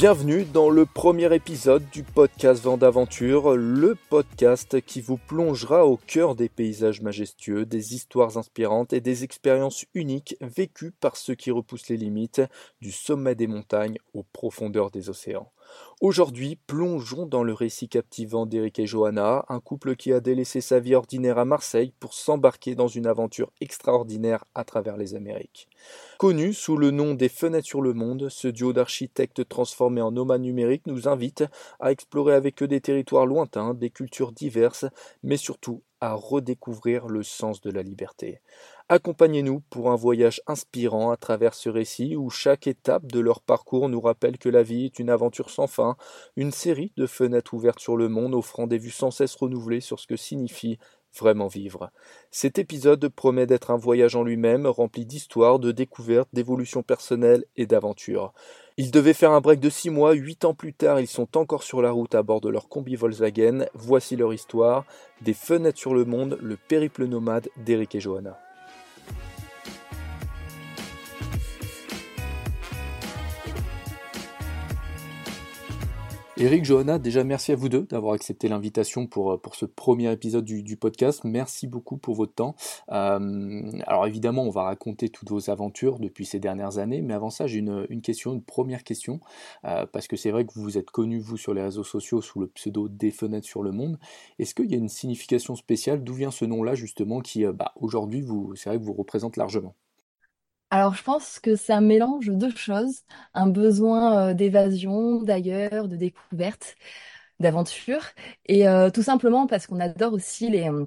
Bienvenue dans le premier épisode du podcast Vent d'aventure, le podcast qui vous plongera au cœur des paysages majestueux, des histoires inspirantes et des expériences uniques vécues par ceux qui repoussent les limites du sommet des montagnes aux profondeurs des océans. Aujourd'hui, plongeons dans le récit captivant d'Eric et Johanna, un couple qui a délaissé sa vie ordinaire à Marseille pour s'embarquer dans une aventure extraordinaire à travers les Amériques. Connu sous le nom des Fenêtres sur le Monde, ce duo d'architectes transformés en nomades numériques nous invite à explorer avec eux des territoires lointains, des cultures diverses, mais surtout à redécouvrir le sens de la liberté. Accompagnez-nous pour un voyage inspirant à travers ce récit où chaque étape de leur parcours nous rappelle que la vie est une aventure sans fin, une série de fenêtres ouvertes sur le monde offrant des vues sans cesse renouvelées sur ce que signifie vraiment vivre. Cet épisode promet d'être un voyage en lui-même, rempli d'histoires, de découvertes, d'évolutions personnelles et d'aventures. Ils devaient faire un break de six mois, huit ans plus tard, ils sont encore sur la route à bord de leur combi Volkswagen. Voici leur histoire, des fenêtres sur le monde, le périple nomade d'Eric et Johanna. Eric, Johanna, déjà merci à vous deux d'avoir accepté l'invitation pour, pour ce premier épisode du, podcast. Merci beaucoup pour votre temps. Euh, alors évidemment, on va raconter toutes vos aventures depuis ces dernières années, mais avant ça, j'ai une, question, une première question, euh, parce que c'est vrai que vous vous êtes connu, vous, sur les réseaux sociaux sous le pseudo des fenêtres sur le monde. Est-ce qu'il y a une signification spéciale? D'où vient ce nom-là, justement, qui, euh, bah, aujourd'hui, c'est vrai que vous représente largement? Alors, je pense que c'est un mélange de deux choses, un besoin euh, d'évasion, d'ailleurs, de découverte, d'aventure, et euh, tout simplement parce qu'on adore aussi les, euh,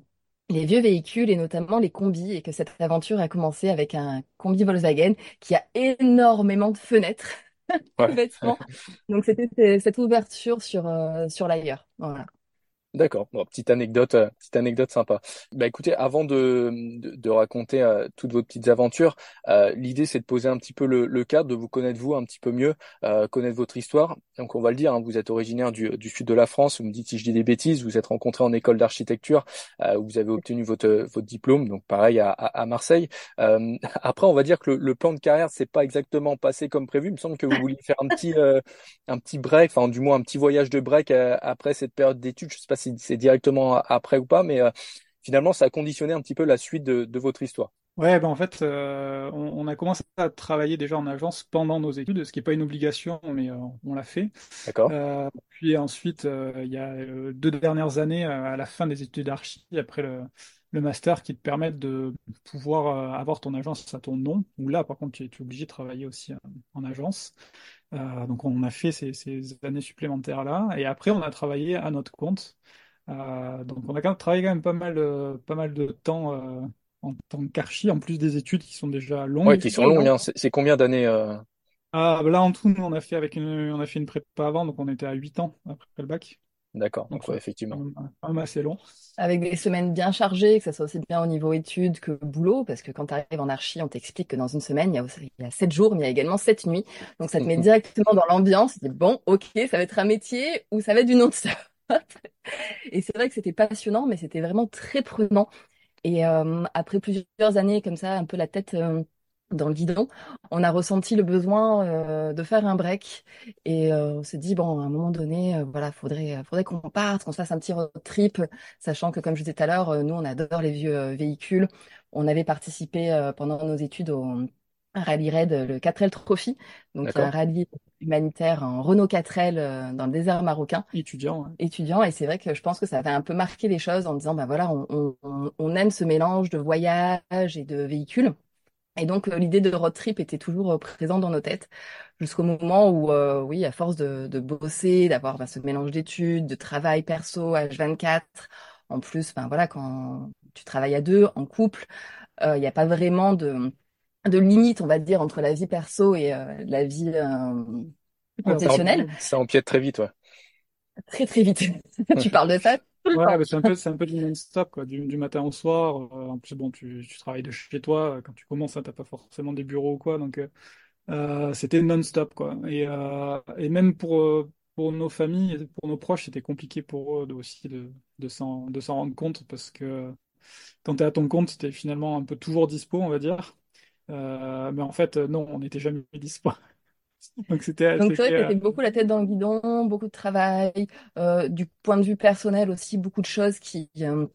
les vieux véhicules et notamment les combis, et que cette aventure a commencé avec un combi Volkswagen qui a énormément de fenêtres, Ouais. Donc, c'était cette ouverture sur, sur l'ailleurs. Voilà. D'accord. Bon, petite anecdote, euh, petite anecdote sympa. Bah écoutez, avant de, de, de raconter euh, toutes vos petites aventures, euh, l'idée c'est de poser un petit peu le, le, cadre, de vous connaître vous un petit peu mieux, euh, connaître votre histoire. Donc on va le dire, hein, vous êtes originaire du, du, sud de la France. Vous me dites si je dis des bêtises. Vous êtes rencontré en école d'architecture, où vous avez obtenu votre votre diplôme. Donc pareil à, à, Marseille. après, on va dire que le, le plan de carrière c'est pas exactement passé comme prévu. Il me semble que vous vouliez faire un petit un petit break, enfin du moins un petit voyage de break après cette période d'études. Je sais pas c'est directement après ou pas, mais euh, finalement, ça a conditionné un petit peu la suite de, votre histoire. Ouais, ben en fait, euh, on, a commencé à travailler déjà en agence pendant nos études, ce qui n'est pas une obligation, mais euh, on l'a fait. D'accord. puis ensuite, il y a deux dernières années, à la fin des études d'archi, après le, le, master, qui te permettent de pouvoir avoir ton agence à ton nom, où là, par contre, tu es, obligé de travailler aussi en agence. donc on a fait ces, ces années supplémentaires-là, et après, on a travaillé à notre compte. Euh, donc on a quand même travaillé quand même pas mal, euh, pas mal de temps euh, en tant qu'archi, en plus des études qui sont déjà longues. Ouais, qui sont longues. Hein. C'est combien d'années Ah, là en tout, nous, on a fait avec une, on a fait une prépa avant, donc on était à 8 ans après le bac. D'accord, donc ouais, effectivement. Même assez long. Avec des semaines bien chargées, que ça soit aussi bien au niveau études que boulot, parce que quand tu arrives en archi, on t'explique que dans une semaine, il y a, il y a 7 jours, mais il y a également 7 nuits. Donc ça te met directement dans l'ambiance. Tu dis, bon, ok, ça va être un métier ou ça va être du non-stop. Et c'est vrai que c'était passionnant, mais c'était vraiment très prenant. Et euh, après plusieurs années comme ça, un peu la tête euh, dans le guidon, on a ressenti le besoin euh, de faire un break. Et on s'est dit, bon, à un moment donné, voilà, faudrait, faudrait qu'on parte, qu'on se fasse un petit road trip, sachant que, comme je disais tout à l'heure, nous, on adore les vieux véhicules. On avait participé pendant nos études au rallye raid, le 4L Trophy, donc un rallye humanitaire en Renault 4L euh, dans le désert marocain. Étudiant. Étudiant, et c'est vrai que je pense que ça avait un peu marqué les choses en disant, ben voilà, on, on, on aime ce mélange de voyage et de véhicules. Et donc euh, l'idée de road trip était toujours euh, présente dans nos têtes jusqu'au moment où, oui, à force de, de bosser, d'avoir ben, ce mélange d'études, de travail perso, H24, en plus, ben voilà, quand tu travailles à deux, en couple, il n'y a pas vraiment de de limite, on va dire, entre la vie perso et euh, la vie euh, professionnelle. Ça empiète très vite, ouais. Très très vite. tu parles de ça? Ouais, c'est un peu, c'est un peu du non-stop, quoi, du, du, matin au soir. Euh, en plus, bon, tu, tu travailles de chez toi. Quand tu commences, hein, t'as pas forcément des bureaux ou quoi, donc euh, c'était non-stop, quoi. Et, et même pour pour nos familles, pour nos proches, c'était compliqué pour eux aussi de de s'en de s'en rendre compte parce que quand t'es à ton compte, t'es finalement un peu toujours dispo, on va dire. Euh, mais en fait, non, on n'était jamais dispo. Donc c'était Donc c'est vrai que c'était, c'était beaucoup la tête dans le guidon, beaucoup de travail, euh, du point de vue personnel aussi, beaucoup de choses qui euh,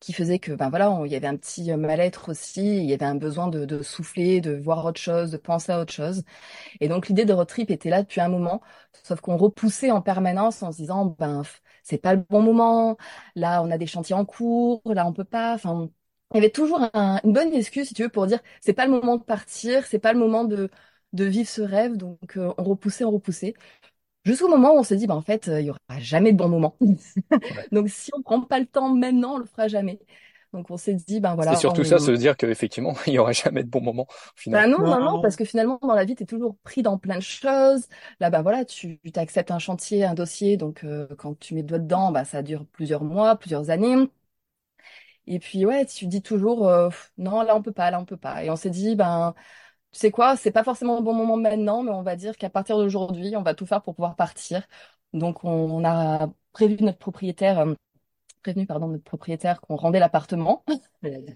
qui faisaient que ben voilà, il y avait un petit euh, mal-être aussi, il y avait un besoin de, de souffler, de voir autre chose, de penser à autre chose. Et donc l'idée de road trip était là depuis un moment, sauf qu'on repoussait en permanence en se disant ben c'est pas le bon moment, là on a des chantiers en cours, là on peut pas, enfin il y avait toujours un- une bonne excuse si tu veux pour dire c'est pas le moment de partir, c'est pas le moment de de vivre ce rêve, donc euh, on repoussait, on repoussait, jusqu'au moment où on s'est dit ben en fait euh, il y aura jamais de bon moment, donc si on prend pas le temps maintenant on le fera jamais. Donc on s'est dit ben C'est voilà surtout ça, on se dire qu'effectivement, il n'y aura jamais de bon moment bah non, non, non, non, non, parce que finalement, dans la vie, tu es toujours pris dans plein de choses. Là, bah voilà, tu t'acceptes un chantier, un dossier, donc euh, quand tu mets le doigt dedans, bah ça dure plusieurs mois, plusieurs années. Et puis ouais, tu dis toujours, euh, non, là on peut pas, là on peut pas. Et on s'est dit, ben, tu sais quoi, c'est pas forcément le bon moment maintenant, mais on va dire qu'à partir d'aujourd'hui, on va tout faire pour pouvoir partir. Donc on, on a prévu notre propriétaire, euh, prévenu pardon notre propriétaire qu'on rendait l'appartement.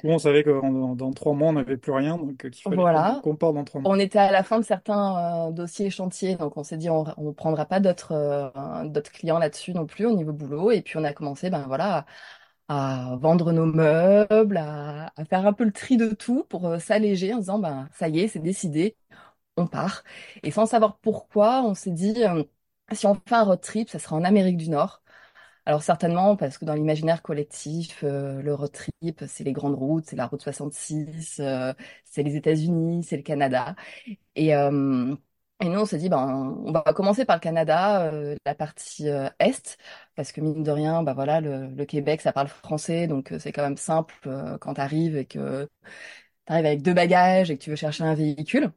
On savait que dans, dans trois mois, on n'avait plus rien, donc euh, qu'il fallait Voilà. qu'on parte dans trois mois. On était à la fin de certains euh, dossiers chantiers, donc on s'est dit on ne prendra pas d'autres euh, d'autres clients là-dessus non plus au niveau boulot. Et puis on a commencé ben voilà à, vendre nos meubles, à, faire un peu le tri de tout pour euh, s'alléger en disant ben ça y est, c'est décidé, on part. Et sans savoir pourquoi, on s'est dit euh, si on fait un road trip, ça sera en Amérique du Nord. Alors certainement parce que dans l'imaginaire collectif, euh, le road trip, c'est les grandes routes, c'est la route 66, euh, c'est les États-Unis, c'est le Canada. Et, et nous, on s'est dit, ben, on va commencer par le Canada, euh, la partie euh, Est, parce que mine de rien, ben voilà, le, le Québec, ça parle français, donc euh, c'est quand même simple euh, quand tu arrives et que tu arrives avec deux bagages et que tu veux chercher un véhicule.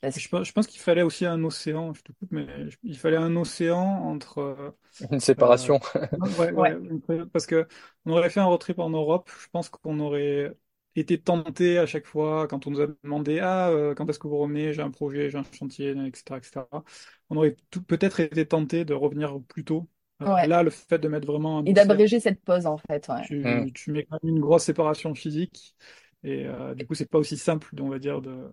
Parce Je, pense- je pense qu'il fallait aussi un océan, je te coupe, mais je- il fallait un océan entre, euh, Une Euh, séparation. ouais, ouais, ouais, parce que on aurait fait un road trip en Europe, je pense qu'on aurait été tenté à chaque fois quand on nous a demandé ah euh, quand est-ce que vous revenez, j'ai un projet, j'ai un chantier, etc., etc. On aurait tout- peut-être été tenté de revenir plus tôt. Euh, ouais. là, le fait de mettre vraiment un Et d'abréger cette pause, en fait, ouais. Hmm. tu, tu mets quand même une grosse séparation physique et euh, du coup c'est pas aussi simple, on va dire, de,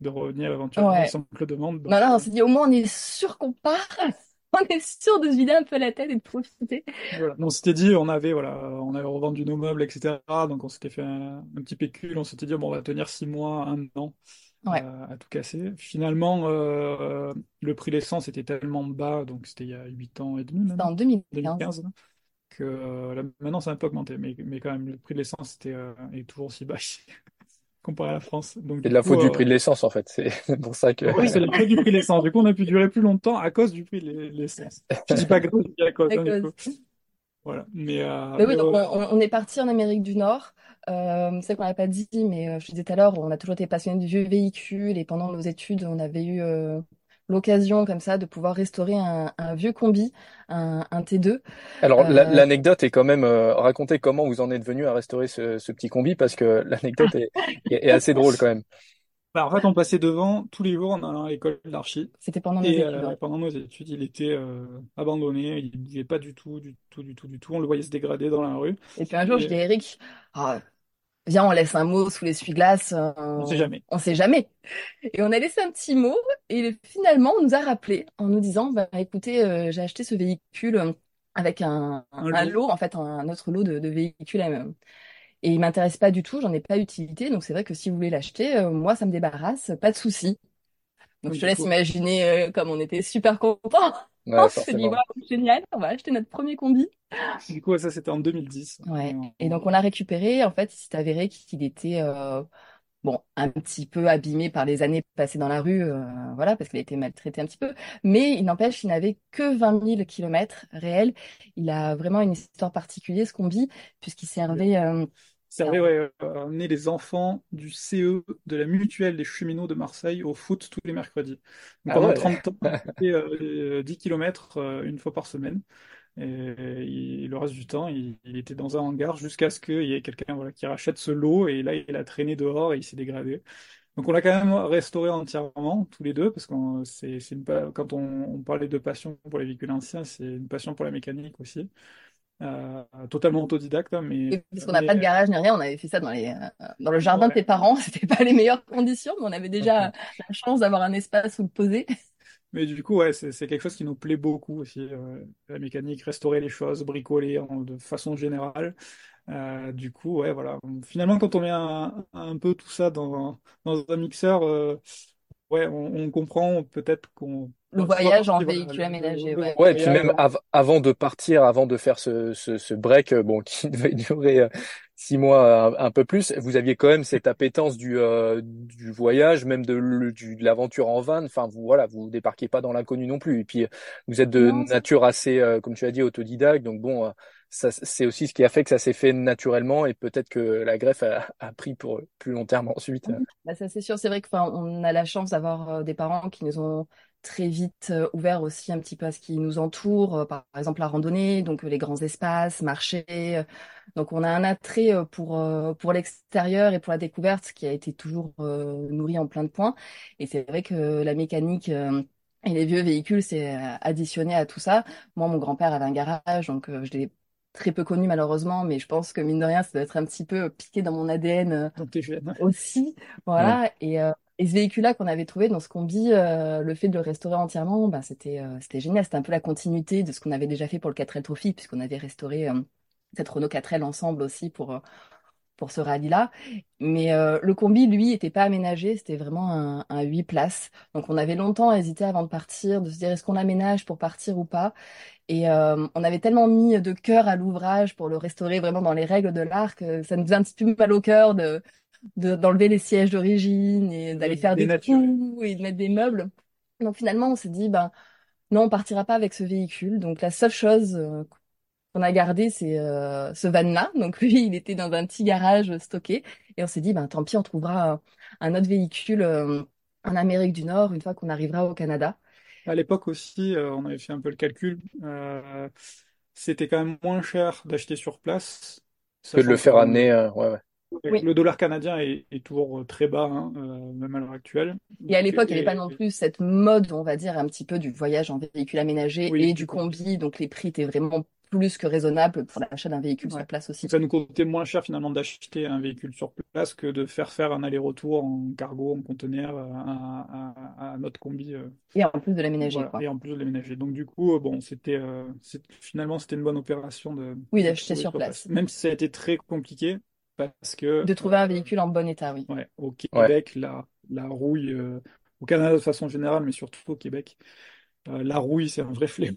de revenir éventuellement Ouais. sans que le demande. Non, Donc, non, on s'est dit, au moins, on est sûr qu'on part. On est sûr de se vider un peu la tête et de profiter. Voilà. On s'était dit, on avait, voilà, on avait revendu nos meubles, etc. Donc on s'était fait un, un petit pécule. On s'était dit, bon, on va tenir six mois, un an Ouais. euh, à tout casser. Finalement, euh, le prix de l'essence était tellement bas, donc c'était il y a huit ans et demi C'était maintenant, en 2015. 2015, là, que euh, là, maintenant ça a un peu augmenté. Mais, mais quand même, le prix de l'essence était, est toujours aussi bas comparé à la France. Donc C'est de la faute du euh, prix de l'essence, en fait. C'est pour ça que. ouais, c'est la faute du prix de l'essence. Du coup, on a pu durer plus longtemps à cause du prix de l'essence. Je dis pas grâce, je dis à cause, À hein, du coup. cause. Voilà. Mais, euh, Mais mais oui, donc on, ouais. on- on est parti en Amérique du Nord. Euh, c'est qu'on n'a pas dit, mais euh, je disais tout à l'heure, on a toujours été passionné du vieux véhicule et pendant nos études, on avait eu euh, l'occasion comme ça de pouvoir restaurer un, un vieux combi, un, un T2. Alors, Euh, l'anecdote est quand même euh, racontez comment vous en êtes venu à restaurer ce, ce petit combi parce que l'anecdote est, est, est assez drôle quand même. Bah, en fait, on passait devant tous les jours en allant à l'école d'archi. c'était pendant nos Et études. euh, ouais. pendant nos études, il était euh, abandonné. Il ne bougeait pas du tout, du tout, du tout, du tout. On le voyait se dégrader dans la rue. Et puis un jour, je dis Eric, Ah, viens, on laisse un mot sous l'essuie-glace, euh, on sait jamais. on sait jamais. Et on a laissé un petit mot et finalement, on nous a rappelé en nous disant, bah, écoutez, euh, j'ai acheté ce véhicule avec un, Un un lot. lot, en fait, un autre lot de, de véhicules. euh, Et il m'intéresse pas du tout, j'en ai pas utilité. Donc c'est vrai que si vous voulez l'acheter, euh, moi, ça me débarrasse, pas de souci. Donc je te laisse coup, imaginer euh, comme on était super contents. Ouais, On s'est dit, génial, on va acheter notre premier combi. du coup, ça c'était en 2010. Ouais. Et donc on l'a récupéré. En fait, il s'est avéré qu'il était euh, bon un petit peu abîmé par les années passées dans la rue, euh, voilà, parce qu'il a été maltraité un petit peu. Mais il n'empêche, il n'avait que 20 000 kilomètres réels. Il a vraiment une histoire particulière, ce combi, puisqu'il servait. euh, servait alors, ouais, à amener les enfants du CE de la mutuelle des cheminots de Marseille au foot tous les mercredis. Donc Ah pendant ouais. 30 ans, euh, 10 km une fois par semaine. Et, le reste du temps, il, il était dans un hangar jusqu'à ce qu'il y ait quelqu'un voilà, qui rachète ce lot. Et là, il a traîné dehors et il s'est dégradé. Donc on l'a quand même restauré entièrement, tous les deux, parce que c'est, c'est une, quand on, on parlait de passion pour les véhicules anciens, c'est une passion pour la mécanique aussi. Euh, totalement autodidacte, hein, mais, parce qu'on n'a mais, pas de garage ni rien, on avait fait ça dans les, euh, dans le jardin de tes parents. C'était pas les meilleures conditions, mais on avait déjà la chance d'avoir un espace où le poser. Mais du coup, ouais, c'est quelque chose qui nous plaît beaucoup aussi, euh, la mécanique, restaurer les choses, bricoler en- de façon générale. Euh, du coup, ouais, voilà. Finalement, quand on met un, un peu tout ça dans, dans un mixeur, euh, ouais, on, on comprend peut-être qu'on Le soit voyage en véhicule le, aménagé, ouais. Ouais, et puis même av- avant de partir, avant de faire ce, ce, ce break, euh, bon, qui devait durer euh, six mois, un, un peu plus, vous aviez quand même cette appétence du, euh, du voyage, même de, le- du, de l'aventure en van. Enfin, vous, voilà, vous débarquez pas dans l'inconnu non plus. Et puis, euh, vous êtes de Non, nature assez, euh, comme tu as dit, autodidacte. Donc bon, euh, c'est aussi ce qui a fait que ça s'est fait naturellement et peut-être que la greffe a, pris pour plus long terme ensuite. Bah, ça c'est sûr, c'est vrai que on a la chance d'avoir euh, des parents qui nous ont très vite euh, ouvert aussi un petit peu à ce qui nous entoure, euh, par exemple la randonnée, donc les grands espaces, marcher. euh. donc on a un attrait pour pour l'extérieur et pour la découverte qui a été toujours nourri en plein de points. Et c'est vrai que la mécanique et les vieux véhicules, c'est additionné à tout ça. Moi, mon grand-père avait un garage, donc je l'ai très peu connu malheureusement, mais je pense que mine de rien, ça doit être un petit peu piqué dans mon ADN euh, aussi. Voilà. Et, euh, et ce véhicule-là qu'on avait trouvé dans ce combi, euh, le fait de le restaurer entièrement, bah, c'était euh, c'était génial. C'était un peu la continuité de ce qu'on avait déjà fait pour le 4L Trophy, puisqu'on avait restauré euh, cette Renault 4L ensemble aussi pour, euh, pour ce rallye-là. Mais euh, le combi, lui, était pas aménagé. C'était vraiment un, un 8 places. Donc on avait longtemps hésité avant de partir, de se dire est-ce qu'on aménage pour partir ou pas? Et euh, on avait tellement mis de cœur à l'ouvrage pour le restaurer vraiment dans les règles de l'art que ça nous faisait un petit peu mal au cœur de de- d'enlever les sièges d'origine et d'aller faire des Dénaturer. trous et de mettre des meubles. Donc finalement, on s'est dit, ben non, on partira pas avec ce véhicule. Donc la seule chose euh, qu'on a gardée, c'est euh, ce van-là. Donc lui, il était dans un petit garage stocké. Et on s'est dit, ben tant pis, on trouvera euh, un autre véhicule euh, en Amérique du Nord une fois qu'on arrivera au Canada. À l'époque aussi, euh, on avait fait un peu le calcul. euh, c'était quand même moins cher d'acheter sur place, Que de le faire amener, euh, ouais, ouais. Oui. le dollar canadien est, est toujours euh, très bas, hein, euh, même à l'heure actuelle. Et à l'époque, il n'y avait pas non plus cette mode, on va dire, un petit peu du voyage en véhicule aménagé Oui, et du combi. Donc les prix étaient vraiment plus que raisonnables pour l'achat d'un véhicule Ouais. sur place aussi. Donc ça nous coûtait moins cher finalement d'acheter un véhicule sur place que de faire faire un aller-retour en cargo, en conteneur euh, à, à- à notre combi. euh, Et en plus de l'aménager, voilà, et en plus de l'aménager. Donc du coup, euh, bon, c'était euh, finalement c'était une bonne opération de, Oui, d'acheter sur place. Même si ça a été très compliqué parce que De trouver un véhicule en bon état, oui. ouais, au Ouais. Québec, la, la rouille, euh, au Canada de façon générale, mais surtout au Québec, euh, la rouille c'est un vrai fléau.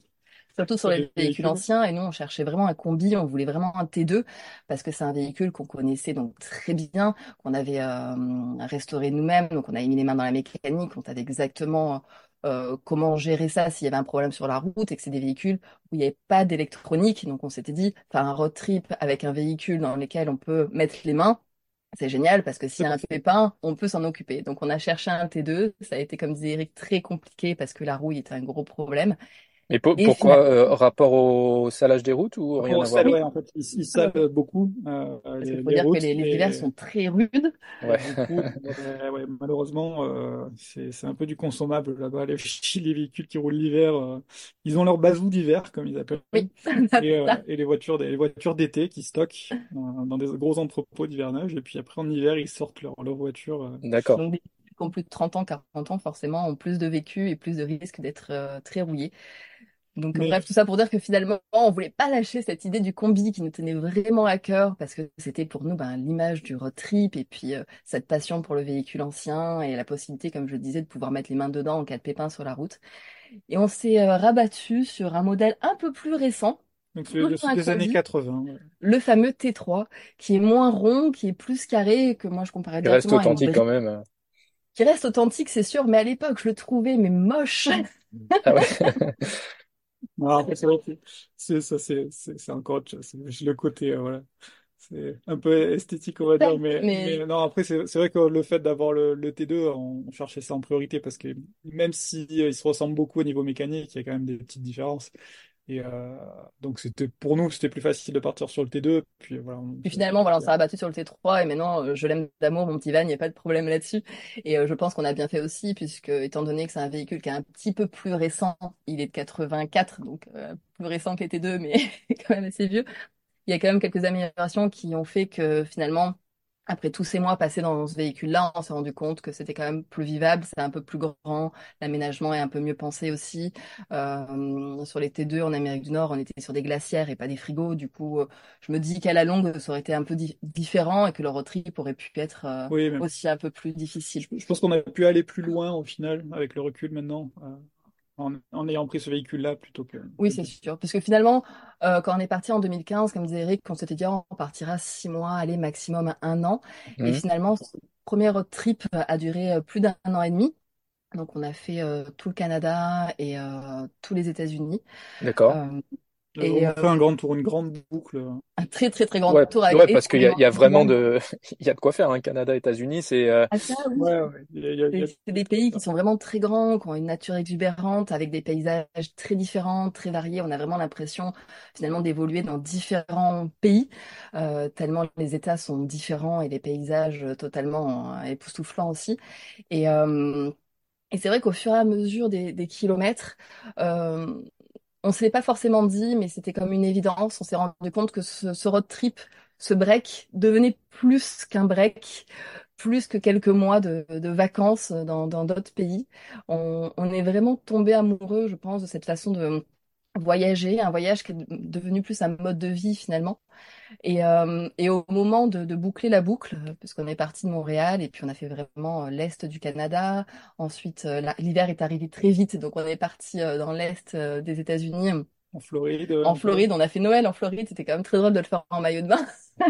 Surtout sur les les véhicules anciens. Et nous, on cherchait vraiment un combi, on voulait vraiment un T2 parce que c'est un véhicule qu'on connaissait donc très bien, qu'on avait euh, restauré nous-mêmes. Donc, on avait mis les mains dans la mécanique, on savait exactement euh, comment gérer ça s'il y avait un problème sur la route et que c'est des véhicules où il n'y avait pas d'électronique. Donc, on s'était dit, faire un road trip avec un véhicule dans lequel on peut mettre les mains. C'est génial parce que s'il y a un pépin, on peut s'en occuper. Donc on a cherché un T2. Ça a été, comme disait Eric, très compliqué parce que la rouille était un gros problème. Mais pour- Et pourquoi finalement, euh, rapport au salage des routes ou rien Au à voir? ouais, en fait, ils, ils salent beaucoup euh, parce les, qu'il faut les dire que routes les, les hivers et, sont très rudes. Ouais. coup, euh, ouais, malheureusement, euh, c'est c'est un peu du consommable là-bas. Les, les véhicules qui roulent l'hiver, euh, ils ont leur bazou d'hiver, comme ils appellent, Oui, et, euh, et les voitures, les voitures d'été qui stockent dans des gros entrepôts d'hivernage, et puis après en hiver, ils sortent leur, leur voiture. euh. D'accord. Donc des véhicules qui ont plus de 30 ans, 40 ans, forcément, ont plus de vécu et plus de risques d'être euh, très rouillés. Donc Mais bref, tout ça pour dire que finalement, on voulait pas lâcher cette idée du combi qui nous tenait vraiment à cœur parce que c'était pour nous ben, l'image du road trip et puis euh, cette passion pour le véhicule ancien et la possibilité, comme je le disais, de pouvoir mettre les mains dedans en cas de pépin sur la route. Et on s'est euh, rabattu sur un modèle un peu plus récent, donc le- des années combi, 80. ouais. le fameux T3, qui est moins rond, qui est plus carré, que moi je comparais Il reste directement à une authentique quand même. qui reste authentique, c'est sûr, mais à l'époque je le trouvais mais moche. Ah ouais. Non, après, c'est vrai que c'est ça, c'est c'est- c'est encore autre chose. C'est le côté, euh, voilà. C'est un peu esthétique, on va dire, mais, Mais mais non, après, c'est c'est vrai que le fait d'avoir le, le T2, on, on cherchait ça en priorité parce que même si euh, ils se ressemblent beaucoup au niveau mécanique, il y a quand même des petites différences. Et euh, donc c'était pour nous, c'était plus facile de partir sur le T2. Puis voilà. on- finalement, voilà, on s'est rabattu sur le T3 et maintenant, euh, je l'aime d'amour, mon petit van, il n'y a pas de problème là-dessus. Et euh, je pense qu'on a bien fait aussi, puisque étant donné que c'est un véhicule qui est un petit peu plus récent, il est de 84, donc euh, plus récent que les T2, mais quand même assez vieux. Il y a quand même quelques améliorations qui ont fait que finalement, après tous ces mois passés dans ce véhicule-là, on s'est rendu compte que c'était quand même plus vivable, c'est un peu plus grand, l'aménagement est un peu mieux pensé aussi. Euh, sur les T2 en Amérique du Nord, on était sur des glacières et pas des frigos. Du coup, euh, je me dis qu'à la longue, ça aurait été un peu di- différent et que le road trip aurait pu être euh, Oui, aussi un peu plus difficile. je, je pense qu'on a pu aller plus loin au final avec le recul maintenant, euh, en, en ayant pris ce véhicule-là plutôt que. Oui, c'est sûr. Parce que finalement, euh, quand on est parti en 2015, comme disait Eric, on s'était dit, oh, on partira six mois, allez, maximum un an. Et Mhm. finalement, ce premier road trip a duré euh, plus d'un an et demi. Donc, on a fait euh, tout le Canada et euh, tous les États-Unis. D'accord. Euh, Euh, et on euh, fait un grand tour, une grande boucle. un très, très, très grand Ouais, tour avec ouais, parce qu'il y y a vraiment de, il y a de quoi faire, hein, Canada, États-Unis, c'est, euh, Ah, ça, oui. Ouais, ouais. C'est c'est des pays qui sont vraiment très grands, qui ont une nature exubérante, avec des paysages très différents, très variés. On a vraiment l'impression finalement d'évoluer dans différents pays, euh, tellement les États sont différents et les paysages totalement euh, époustouflants aussi. Et, euh, et c'est vrai qu'au fur et à mesure des, des kilomètres, euh, on ne se l'est pas forcément dit, mais c'était comme une évidence. On s'est rendu compte que ce, road trip, ce break, devenait plus qu'un break, plus que quelques mois de, vacances dans d'autres pays. On est vraiment tombé amoureux, je pense, de cette façon de voyager, un voyage qui est devenu plus un mode de vie finalement. Et, euh, et au moment de, de boucler la boucle, parce qu'on est parti de Montréal et puis on a fait vraiment euh, l'est du Canada. Ensuite, euh, l'hiver est arrivé très vite, donc on est parti dans l'est des États-Unis. En Floride. En un peu. Floride, on a fait Noël en Floride, c'était quand même très drôle de le faire en maillot de bain.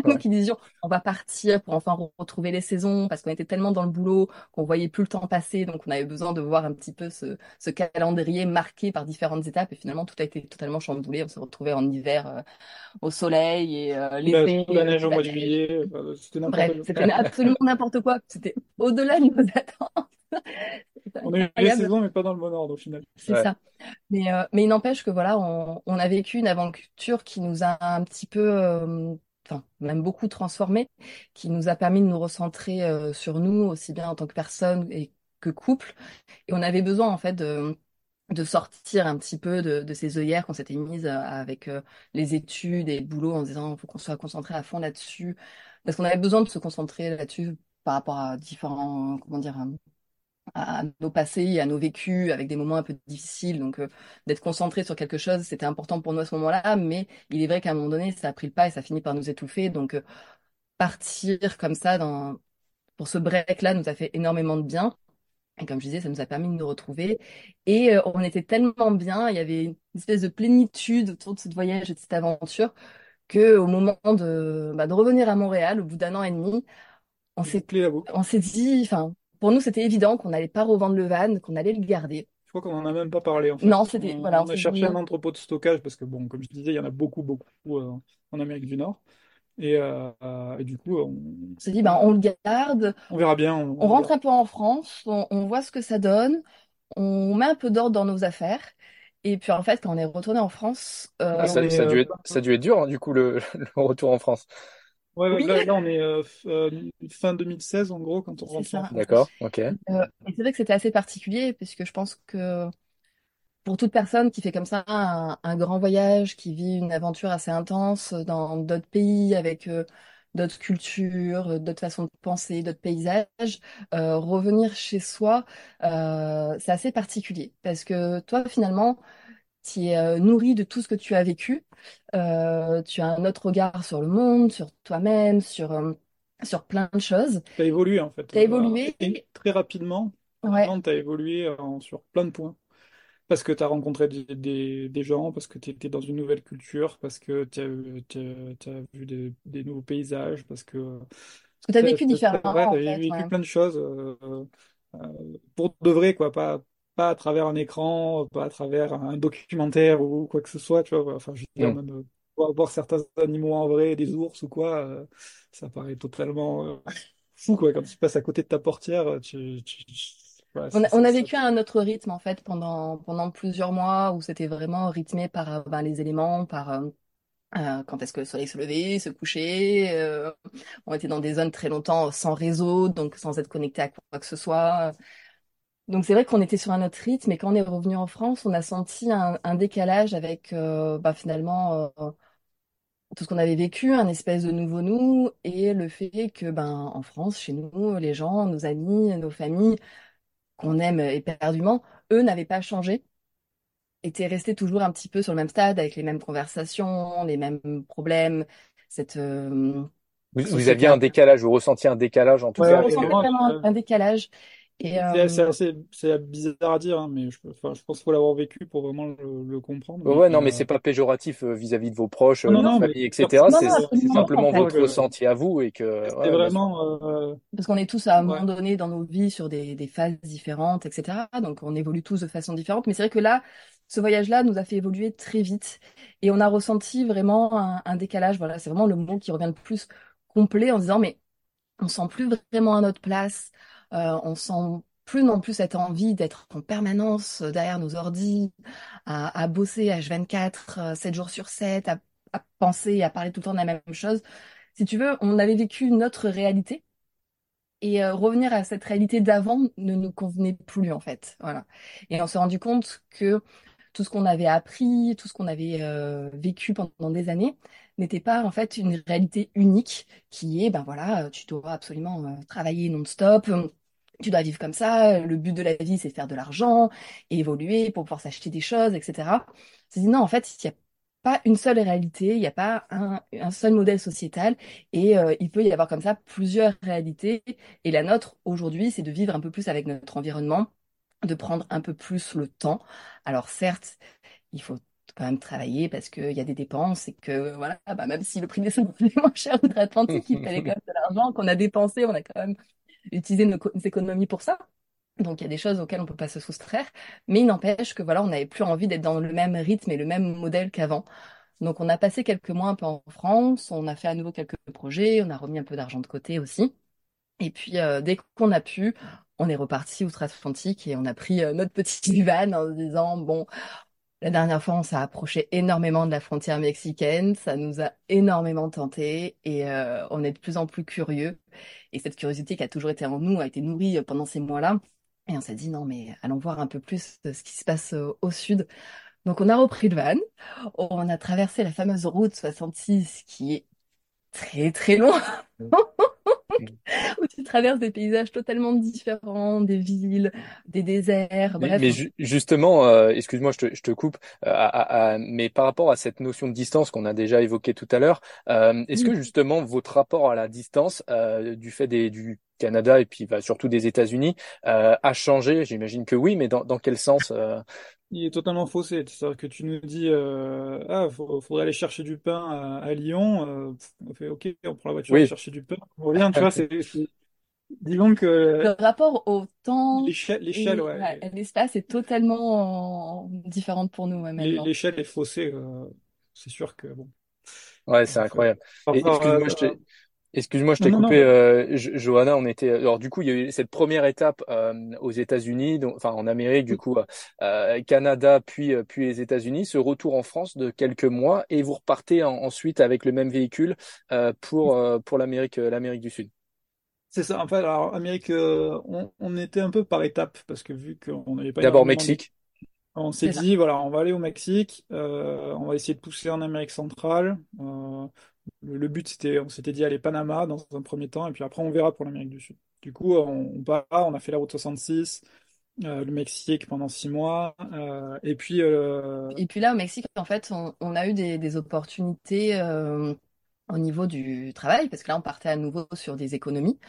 Nous qui disions, on va partir pour enfin re- retrouver les saisons, parce qu'on était tellement dans le boulot qu'on voyait plus le temps passer, donc on avait besoin de voir un petit peu ce, ce calendrier marqué par différentes étapes, et finalement tout a été totalement chamboulé. On s'est retrouvé en hiver euh, au soleil et euh, l'été, la neige au mois de juillet. euh, C'était n'importe Bref, quoi. c'était absolument n'importe quoi. C'était au-delà de nos attentes. On a eu les saisons, mais pas dans le bon ordre au final. C'est Ouais. ça. Mais, euh, mais il n'empêche que voilà, on, on a vécu une aventure qui nous a un petit peu, euh, enfin, même beaucoup transformé, qui nous a permis de nous recentrer euh, sur nous, aussi bien en tant que personne et que couple. Et on avait besoin, en fait, de, de sortir un petit peu de, de ces œillères qu'on s'était mises avec les études et le boulot en se disant, faut qu'on soit concentré à fond là-dessus. Parce qu'on avait besoin de se concentrer là-dessus par rapport à différents, comment dire, à nos passés, à nos vécus, avec des moments un peu difficiles. Donc, euh, d'être concentré sur quelque chose, c'était important pour nous à ce moment-là. Mais il est vrai qu'à un moment donné, ça a pris le pas et ça finit par nous étouffer. Donc, euh, partir comme ça dans, pour ce break-là nous a fait énormément de bien. Et comme je disais, ça nous a permis de nous retrouver. Et euh, on était tellement bien, il y avait une espèce de plénitude autour de ce voyage et de cette aventure, que au moment de, bah, de revenir à Montréal, au bout d'un an et demi, s'est on s'est dit, enfin, pour nous, c'était évident qu'on n'allait pas revendre le van, qu'on allait le garder. Je crois qu'on en a même pas parlé en fait. Non, c'était, On, voilà, on on a cherché dit, un entrepôt de stockage parce que bon, comme je disais, il y en a beaucoup, beaucoup euh, en Amérique du Nord. Et, euh, euh, et du coup, on, on s'est dit, ben, on le garde, on verra bien. On, on on rentre verra. un peu en France, on, on voit ce que ça donne, on met un peu d'ordre dans nos affaires. Et puis, en fait, quand on est retourné en France, Ah, euh, on ça, est, ça a dû être, ça a dû être dur, hein, du coup, le, le retour en France. Ouais, oui, là, là, on est euh, euh, fin 2016 en gros quand on rentre. D'accord, ok. Euh, et c'est vrai que c'était assez particulier, puisque je pense que pour toute personne qui fait comme ça un, un grand voyage, qui vit une aventure assez intense dans d'autres pays avec euh, d'autres cultures, d'autres façons de penser, d'autres paysages, euh, revenir chez soi, euh, c'est assez particulier parce que toi finalement, tu es euh, nourri de tout ce que tu as vécu, Euh, tu as un autre regard sur le monde, sur toi-même, sur euh, sur plein de choses. T'as évolué en fait. T'as Euh, évolué, et très rapidement, ouais, vraiment, t'as évolué en- sur plein de points. Parce que tu as rencontré des, des, des gens, parce que tu étais dans une nouvelle culture, parce que tu as, vu des, des nouveaux paysages, parce que parce que tu as vécu différemment ouais, en t'as fait, vécu ouais. plein de choses euh, pour de vrai, quoi, pas, pas à travers un écran, pas à travers un documentaire ou quoi que ce soit, tu vois. Enfin, je veux dire, Hmm. même euh, voir, certains animaux en vrai, des ours ou quoi, euh, ça paraît totalement euh, fou, quoi. Quand tu passes à côté de ta portière, tu, tu- tu- On a, on a vécu à un autre rythme en fait pendant pendant plusieurs mois où c'était vraiment rythmé par ben, les éléments, par euh, quand est-ce que le soleil se levait, se couchait. euh, on était dans des zones très longtemps sans réseau, donc sans être connecté à quoi que ce soit. Donc c'est vrai qu'on était sur un autre rythme, et quand on est revenu en France, on a senti un, un décalage avec euh, bah, finalement euh, tout ce qu'on avait vécu, un espèce de nouveau nous, et le fait que ben en France, chez nous, les gens, nos amis, nos familles qu'on aime éperdument, eux n'avaient pas changé, étaient restés toujours un petit peu sur le même stade, avec les mêmes conversations, les mêmes problèmes, cette euh, Vous, aviez un décalage, vous ressentiez un décalage en tout Ouais, on cas. avec- ressentait vraiment, un décalage. Euh, c'est assez, c'est bizarre à dire, hein, mais je, enfin, je pense qu'il faut l'avoir vécu pour vraiment le, le comprendre. Ouais, Mais ouais, non, mais euh, c'est pas péjoratif euh, vis-à-vis de vos proches, non, euh, non, mais famille, etc. C'est simplement votre que ressenti à vous et que, c'était ouais, vraiment, euh, Parce qu'on est tous à un moment donné dans nos vies sur des, des phases différentes, etc. Donc on évolue tous de façon différente. Mais c'est vrai que là, ce voyage-là nous a fait évoluer très vite. Et on a ressenti vraiment un, un décalage. Voilà, c'est vraiment le mot qui revient le plus complet en disant, mais on sent plus vraiment à notre place. Euh, on sent plus non plus cette envie d'être en permanence derrière nos ordis, à, à bosser H24, euh, 7 jours sur 7, à, penser, à parler tout le temps de la même chose. Si tu veux, on avait vécu une autre réalité. Et euh, revenir à cette réalité d'avant ne nous convenait plus en fait. Voilà. Et on s'est rendu compte que tout ce qu'on avait appris, tout ce qu'on avait euh, vécu pendant des années n'était pas en fait une réalité unique qui est, ben voilà, euh, tu dois absolument euh, travailler non-stop, euh, tu dois vivre comme ça, le but de la vie c'est faire de l'argent, évoluer pour pouvoir s'acheter des choses, etc. C'est dit non, en fait, il n'y a pas une seule réalité, il n'y a pas un, un seul modèle sociétal, et il peut y avoir comme ça plusieurs réalités. Et la nôtre aujourd'hui, c'est de vivre un peu plus avec notre environnement, de prendre un peu plus le temps. Alors certes, il faut quand même travailler parce qu'il y a des dépenses et que voilà, bah, même si le prix des semences est moins cher outre-Atlantique, il fallait quand même de l'argent qu'on a dépensé, on a quand même utilisé nos, co- nos économies pour ça. Donc il y a des choses auxquelles on peut pas se soustraire, mais il n'empêche que voilà, on n'avait plus envie d'être dans le même rythme et le même modèle qu'avant. Donc on a passé quelques mois un peu en France, on a fait à nouveau quelques projets, on a remis un peu d'argent de côté aussi. Et puis, euh, dès qu'on a pu, on est reparti outre-Atlantique et on a pris euh, notre petit van en se disant, bon, la dernière fois, on s'est approché énormément de la frontière mexicaine, ça nous a énormément tenté et euh, on est de plus en plus curieux. Et cette curiosité qui a toujours été en nous a été nourrie euh, pendant ces mois-là. Et on s'est dit, non, mais allons voir un peu plus de ce qui se passe euh, au sud. Donc, on a repris le van, on a traversé la fameuse route 66 qui est très, très loin. où tu traverses des paysages totalement différents, des villes, des déserts, Mais, bref. mais ju- justement, euh, excuse-moi, je te, je te coupe, euh, à- à- mais par rapport à cette notion de distance qu'on a déjà évoquée tout à l'heure, euh, est-ce que justement votre rapport à la distance, euh, du fait des, du Canada et puis bah, surtout des États-Unis, euh, a changé? J'imagine que oui, mais dans, dans quel sens? Euh, il est totalement faussé. C'est-à-dire que tu nous dis, euh, ah, faut- faudrait aller chercher du pain à, à Lyon. euh, on fait, ok, on prend la voiture, on va Oui. chercher du pain, on revient. Tu vois, c'est, c'est- disons que Le rapport au temps l'échelle, ouais, l'espace est totalement euh, différente pour nous ouais, l'échelle est faussée. euh, c'est sûr que bon, Ouais, c'est incroyable. excuse-moi, je euh, t'ai, excuse-moi, je t'ai coupé, euh, Jo- Johanna. On était, alors du coup, il y a eu cette première étape euh, aux États-Unis, donc, enfin en Amérique, du coup, euh, Canada, puis euh, puis les États-Unis. Ce retour en France de quelques mois, et vous repartez en- ensuite avec le même véhicule euh, pour euh, pour l'Amérique, euh, l'Amérique du Sud. C'est ça. En fait, alors, Amérique, euh, on, on était un peu par étapes parce que vu qu'on n'avait pas D'abord Mexique. On s'est dit, voilà, on va aller au Mexique, euh, on va essayer de pousser en Amérique centrale. Euh, le, but, c'était, on s'était dit aller Panama dans un premier temps, et puis après, on verra pour l'Amérique du Sud. Du coup, on, on part, on a fait la route 66, euh, le Mexique pendant six mois, euh, et puis, euh, Et puis là, au Mexique, en fait, on, on a eu des, des opportunités au niveau du travail, parce que là, on partait à nouveau sur des économies.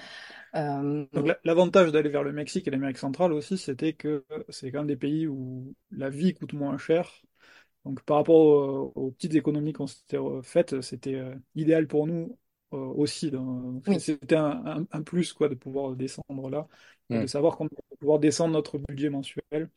Euh, donc la- l'avantage d'aller vers le Mexique et l'Amérique centrale aussi, c'était que c'est quand même des pays où la vie coûte moins cher. Donc par rapport aux, aux petites économies qu'on s'était faites, c'était euh, idéal pour nous euh, aussi. Oui, C'était un, un- un plus quoi de pouvoir descendre là. Et de savoir qu'on va pouvoir descendre notre budget mensuel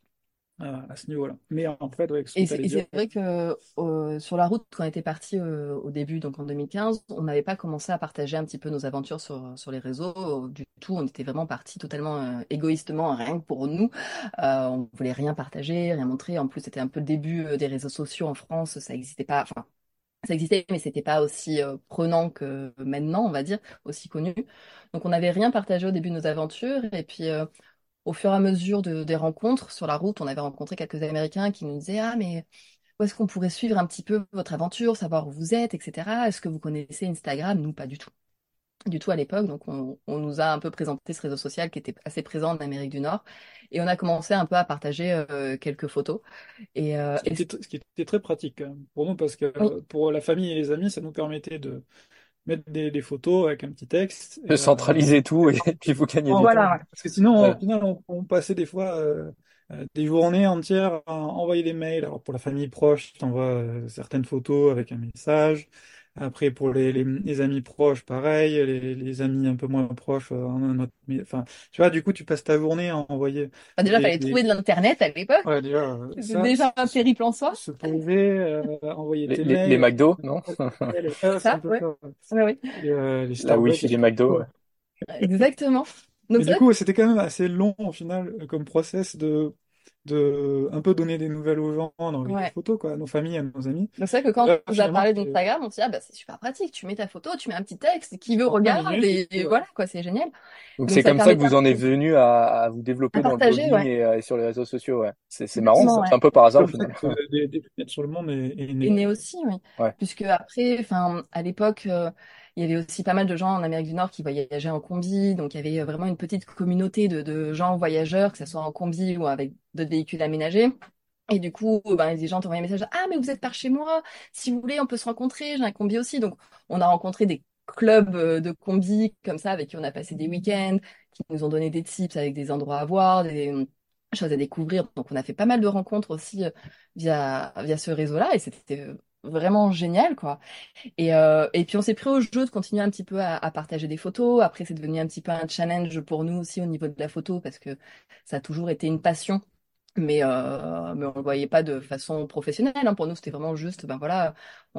à, ce niveau-là. Mais en fait, ouais, et c'est vrai que euh, sur la route, quand on était parti euh, au début, donc en 2015, on n'avait pas commencé à partager un petit peu nos aventures sur, sur les réseaux du tout. On était vraiment parti totalement euh, égoïstement, rien que pour nous. on voulait rien partager, rien montrer. En plus, c'était un peu le début des réseaux sociaux en France. Ça n'existait pas. Enfin, ça existait, mais c'était pas aussi prenant que maintenant, on va dire, aussi connu. Donc, on n'avait rien partagé au début de nos aventures. Et puis, au fur et à mesure de, des rencontres sur la route, on avait rencontré quelques Américains qui nous disaient Ah, mais où est-ce qu'on pourrait suivre un petit peu votre aventure, savoir où vous êtes, etc. Est-ce que vous connaissez Instagram? Nous, pas du tout. Du tout à l'époque. Donc, on, nous a un peu présenté ce réseau social qui était assez présent en Amérique du Nord. Et on a commencé un peu à partager euh, quelques photos. Et, euh, ce, qui était, ce, qui était, très pratique pour nous, parce que pour la famille et les amis, ça nous permettait de mettre des, photos avec un petit texte. De centraliser tout et puis vous gagnez du voilà, Parce que sinon, au final, on, passait des fois euh, euh, des journées entières à envoyer des mails. Alors pour la famille proche, tu envoies euh, certaines photos avec un message. Après, pour les, les, amis proches, pareil. Les, les, amis un peu moins proches, euh, enfin, tu vois, du coup, tu passes ta journée à envoyer. Ah, déjà, il fallait trouver de l'internet à l'époque. Ouais, déjà. C'est déjà un périple en soi. Se poser, euh, envoyer les, mails. Les McDo, non Ça, ouais. Ouais, oui. Euh, les La Wi-Fi des McDo. Ouais. Exactement. Donc, du coup, c'était quand même assez long au final comme process de de un peu donner des nouvelles aux gens dans les photos, quoi, à nos familles, à nos amis. C'est vrai que quand on vous a parlé d'Instagram, on s'est dit, ah bah c'est super pratique, tu mets ta photo, tu mets un petit texte, qui veut regarder, et, voilà, quoi, c'est génial. Donc c'est comme ça que vous en êtes venu à, vous développer dans le blogging euh, et, sur les réseaux sociaux, ouais. C'est marrant, c'est un peu par hasard au final. Des, des, sur le monde est, né. aussi, oui. Puisque après, enfin, à l'époque, euh, il y avait aussi pas mal de gens en Amérique du Nord qui voyageaient en combi, donc il y avait euh, vraiment une petite communauté de, gens voyageurs, que ce soit en combi ou avec d'autres véhicules aménagés. Et du coup, ben, les gens t'envoyaient un message Ah, mais vous êtes par chez moi, si vous voulez, on peut se rencontrer, j'ai un combi aussi. Donc, on a rencontré des clubs euh, de combi comme ça, avec qui on a passé des week-ends, qui nous ont donné des tips avec des endroits à voir, des euh, choses à découvrir. Donc, on a fait pas mal de rencontres aussi via, via ce réseau-là, et c'était vraiment génial quoi. Et, euh, et puis on s'est pris au jeu de continuer un petit peu à, partager des photos. Après c'est devenu un petit peu un challenge pour nous aussi au niveau de la photo parce que ça a toujours été une passion. Mais euh, mais on le voyait pas de façon professionnelle hein. pour nous c'était vraiment juste ben voilà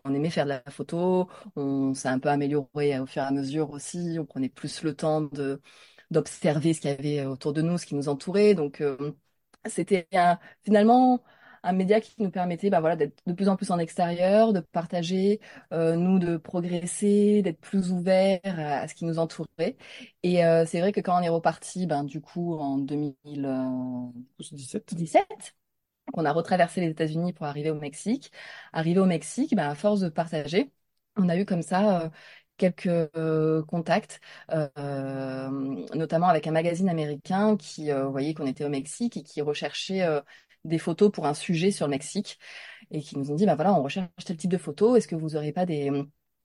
on aimait faire de la photo. On s'est un peu amélioré au fur et à mesure aussi. On prenait plus le temps de d'observer ce qu'il y avait autour de nous ce qui nous entourait. Donc euh, c'était finalement un média qui nous permettait bah, voilà, d'être de plus en plus en extérieur, de partager, euh, nous de progresser, d'être plus ouverts à, ce qui nous entourait. Et euh, c'est vrai que quand on est reparti, ben, du coup, en 2017, 17, on a retraversé les États-Unis pour arriver au Mexique. Arrivé au Mexique, ben, à force de partager, on a eu comme ça... Euh, quelques contacts, notamment avec un magazine américain qui voyait qu'on était au Mexique et qui recherchait des photos pour un sujet sur le Mexique et qui nous ont dit, bah voilà, on recherche tel type de photos, est-ce que vous n'aurez pas des,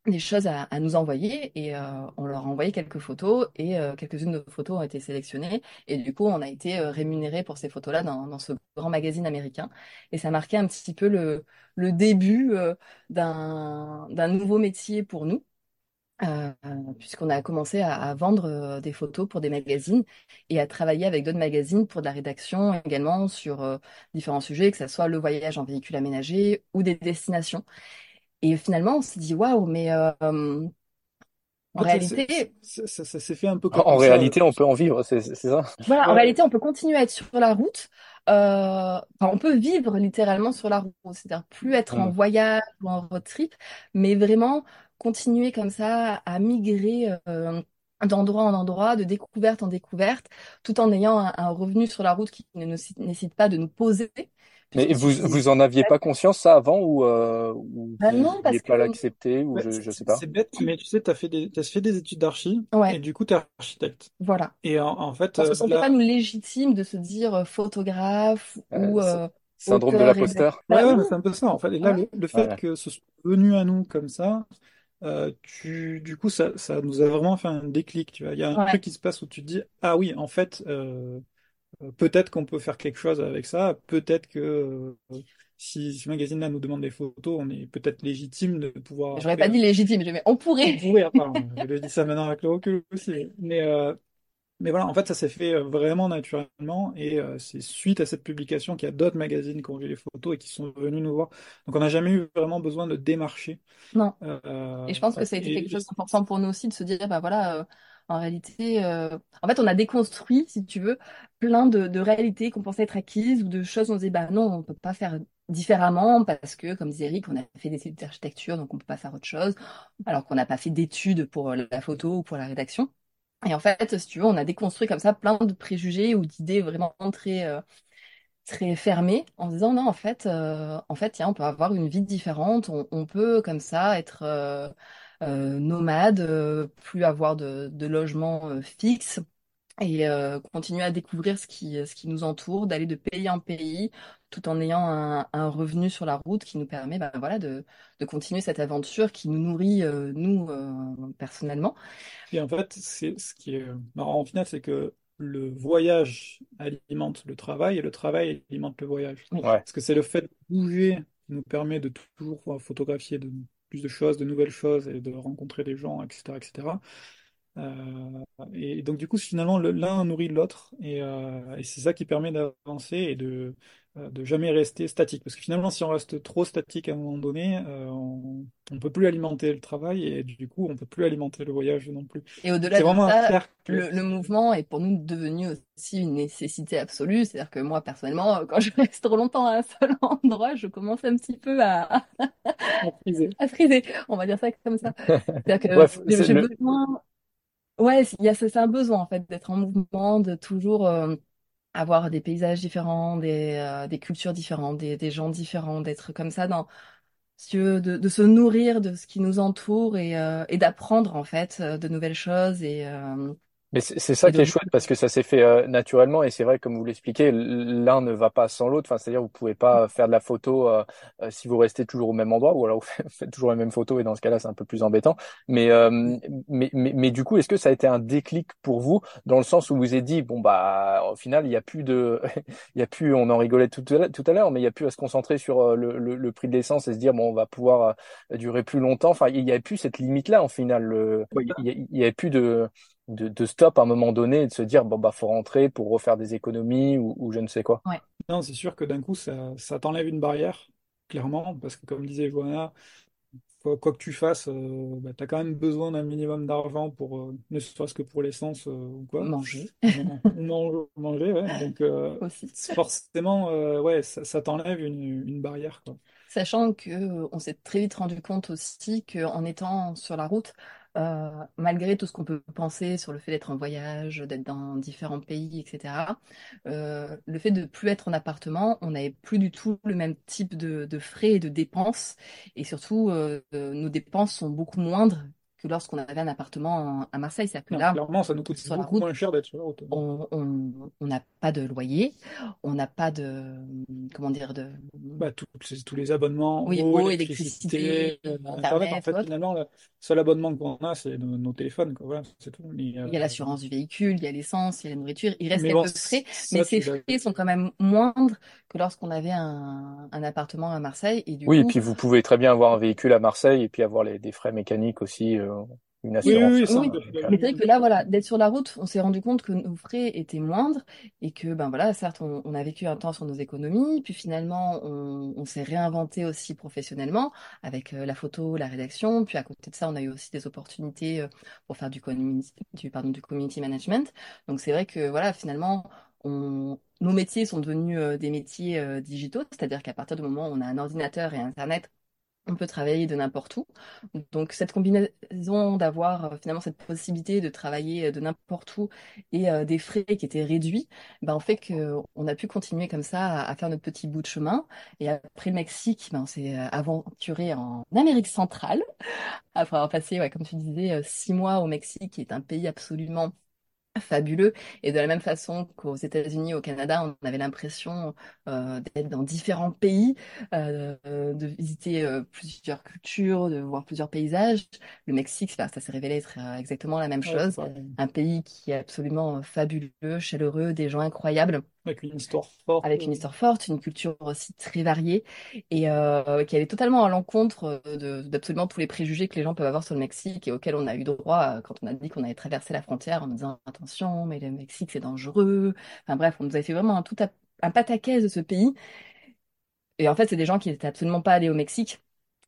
des choses à, nous envoyer? Et euh, on leur a envoyé quelques photos et euh, quelques-unes de nos photos ont été sélectionnées. Et du coup on a été euh, rémunéré pour ces photos-là dans, dans, ce grand magazine américain. Et ça marquait un petit peu le, le début d'un d'un nouveau métier pour nous euh, puisqu'on a commencé à, vendre euh, des photos pour des magazines et à travailler avec d'autres magazines pour de la rédaction également sur euh, différents sujets, que ce soit le voyage en véhicule aménagé ou des destinations. Et finalement, on s'est dit, waouh, mais en réalité, ça, s'est fait un peu comme En, réalité, on peut en vivre, c'est ça? Voilà, en réalité, on peut continuer à être sur la route. enfin, on peut vivre littéralement sur la route, c'est-à-dire plus être en voyage ou en road trip, mais vraiment continuer comme ça à migrer euh, d'endroit en endroit, de découverte en découverte, tout en ayant un, revenu sur la route qui ne nécessite pas de nous poser. Mais vous, vous en aviez pas conscience ça avant ou, euh, ou bah non, parce pas l'accepter ou je, je sais pas. C'est bête, mais tu sais, tu as fait des, as fait des études d'archi et du coup tu es architecte. Voilà. Et en, fait, parce que euh, pas nous légitime de se dire euh, photographe ou syndrome de l'imposteur. Ouais, ouais, c'est un peu ça en fait. Et là, le, fait que ce soit venu à nous comme ça, euh, tu, du coup, ça, ça nous a vraiment fait un déclic. Tu vois, il y a un truc qui se passe où tu te dis, ah oui, en fait, euh, euh, peut-être qu'on peut faire quelque chose avec ça. Peut-être que si ce magazine-là nous demande des photos, on est peut-être légitime de pouvoir. J'aurais pas dit légitime, mais on pourrait. On pourrait, pardon. je dis ça maintenant avec le recul aussi. Mais Mais voilà, en fait, ça s'est fait euh, vraiment naturellement et euh, c'est suite à cette publication qu'il y a d'autres magazines qui ont vu les photos et qui sont venus nous voir. Donc, on n'a jamais eu vraiment besoin de démarcher. Non. Euh, Et je pense que ça a été quelque chose d'important pour nous aussi de se dire, bah voilà, euh, en réalité, en fait, on a déconstruit, si tu veux, plein de, de réalités qu'on pensait être acquises ou de choses où on se disait, bah non, on peut pas faire différemment parce que, comme disait Eric, on a fait des études d'architecture, donc on peut pas faire autre chose, alors qu'on n'a pas fait d'études pour la photo ou pour la rédaction. Et en fait, tu veux, on a déconstruit comme ça plein de préjugés ou d'idées vraiment très, euh, très fermées en se disant non, en fait, euh, on peut avoir une vie différente, on, peut comme ça être euh, nomade, plus avoir de, de logement fixe et continuer à découvrir ce qui nous entoure, d'aller de pays en pays, tout en ayant un, un revenu sur la route qui nous permet, ben, voilà, de, de continuer cette aventure qui nous nourrit, euh, nous, euh, personnellement. Et en fait, c'est ce qui est marrant au final, c'est que le voyage alimente le travail et le travail alimente le voyage. Ouais. Parce que c'est le fait de bouger qui nous permet de toujours photographier de plus de choses, de nouvelles choses et de rencontrer des gens, etc., etc. Euh, et donc du coup, finalement, le- l'un nourrit l'autre et, euh, et c'est ça qui permet d'avancer et de, euh, de jamais rester statique. Parce que finalement, si on reste trop statique à un moment donné, euh, on ne peut plus alimenter le travail et du coup, on peut plus alimenter le voyage non plus. Et au-delà de ça, le, le mouvement est pour nous devenu aussi une nécessité absolue. C'est-à-dire que moi, personnellement, quand je reste trop longtemps à un seul endroit, je commence un petit peu à, à friser. à friser. On va dire ça comme ça. C'est-à-dire que j'ai le... besoin. Ouais, c'est un besoin en fait d'être en mouvement, de toujours euh, avoir des paysages différents, des, euh, cultures différentes, des, gens différents, d'être comme ça dans, de, se nourrir de ce qui nous entoure et, euh, d'apprendre en fait euh, de nouvelles choses et, Mais c'est ça et qui est chouette parce que ça s'est fait euh, naturellement et c'est vrai comme vous l'expliquez, l'un ne va pas sans l'autre. Enfin, c'est-à-dire vous pouvez pas faire de la photo euh, euh, si vous restez toujours au même endroit ou alors vous faites toujours les mêmes photos et dans ce cas-là c'est un peu plus embêtant. Mais euh, mais, mais mais du coup est-ce que ça a été un déclic pour vous dans le sens où vous êtes dit bon bah au final il y a plus de il y a plus on en rigolait tout à l'heure tout à l'heure mais il y a plus à se concentrer sur euh, le, le, le prix de l'essence et se dire bon on va pouvoir durer plus longtemps. Enfin il y a plus cette limite là en final. Il y, a- il y a plus de de, de stop à un moment donné et de se dire bon bah faut rentrer pour refaire des économies ou, ou je ne sais quoi. ouais, Non, c'est sûr que d'un coup, ça, ça t'enlève une barrière, clairement, parce que comme disait Johanna, quoi, quoi que tu fasses, euh, bah, tu as quand même besoin d'un minimum d'argent pour, euh, ne serait-ce que pour l'essence euh, ou quoi. manger manger, ouais. Donc, euh, aussi. forcément, euh, ouais, ça, ça t'enlève une, une barrière, quoi. Sachant que euh, on s'est très vite rendu compte aussi qu'en étant sur la route, euh, malgré tout ce qu'on peut penser sur le fait d'être en voyage, d'être dans différents pays, etc., euh, le fait de plus être en appartement, on n'avait plus du tout le même type de, frais et de dépenses. Et surtout, euh, nos dépenses sont beaucoup moindres que lorsqu'on avait un appartement en- à Marseille. C'est-à-dire que Non, là, clairement, ça nous coûte sur beaucoup route, moins cher d'être sur la route. on n'a pas de loyer, on n'a pas de, comment dire, de, Bah, tous les abonnements, oui, eau, eau, électricité, électricité, euh, Internet, en fait, finalement, le seul abonnement qu'on a, c'est nos, nos téléphones, quoi. Voilà, c'est tout. Mais, Il y a euh, l'assurance du véhicule, il y a l'essence, il y a la nourriture. Il reste mais bon, quelques frais, ça, mais ces frais sont quand même moindres que lorsqu'on avait un, un appartement à Marseille. Et du Oui et coup, puis vous pouvez très bien avoir un véhicule à Marseille et puis avoir les, des frais mécaniques aussi, euh, une Oui, oui, assurance. oui, oui, euh, mais c'est vrai que là, voilà, d'être sur la route, on s'est rendu compte que nos frais étaient moindres et que, ben voilà, certes, on, on a vécu un temps sur nos économies, puis finalement, on, on s'est réinventé aussi professionnellement avec euh, la photo, la rédaction, puis à côté de ça, on a eu aussi des opportunités euh, pour faire du community, du, pardon, du community management. Donc c'est vrai que, voilà, finalement, on, nos métiers sont devenus euh, des métiers euh, digitaux, c'est-à-dire qu'à partir du moment où on a un ordinateur et Internet, on peut travailler de n'importe où. Donc cette combinaison d'avoir euh, finalement cette possibilité de travailler euh, de n'importe où et euh, des frais qui étaient réduits, ben, on fait qu'on a pu continuer comme ça à, à faire notre petit bout de chemin. Et après le Mexique, ben, on s'est aventuré en Amérique centrale, après avoir passé, ouais, comme tu disais, six mois au Mexique, qui est un pays absolument fabuleux. Et de la même façon qu'aux États-Unis, au Canada, on avait l'impression euh, d'être dans différents pays, euh, de visiter euh, plusieurs cultures, de voir plusieurs paysages. Le Mexique, ça, ça s'est révélé être exactement la même Ouais, chose. Un pays qui est absolument fabuleux, chaleureux, des gens incroyables. Avec une histoire forte. avec une histoire forte, une culture aussi très variée et euh, qui allait totalement à l'encontre de, d'absolument tous les préjugés que les gens peuvent avoir sur le Mexique et auxquels on a eu droit euh, quand on a dit qu'on allait traverser la frontière en disant attention, mais le Mexique c'est dangereux. Enfin bref, on nous avait fait vraiment un tout un pataquès de ce pays. Et en fait, c'est des gens qui n'étaient absolument pas allés au Mexique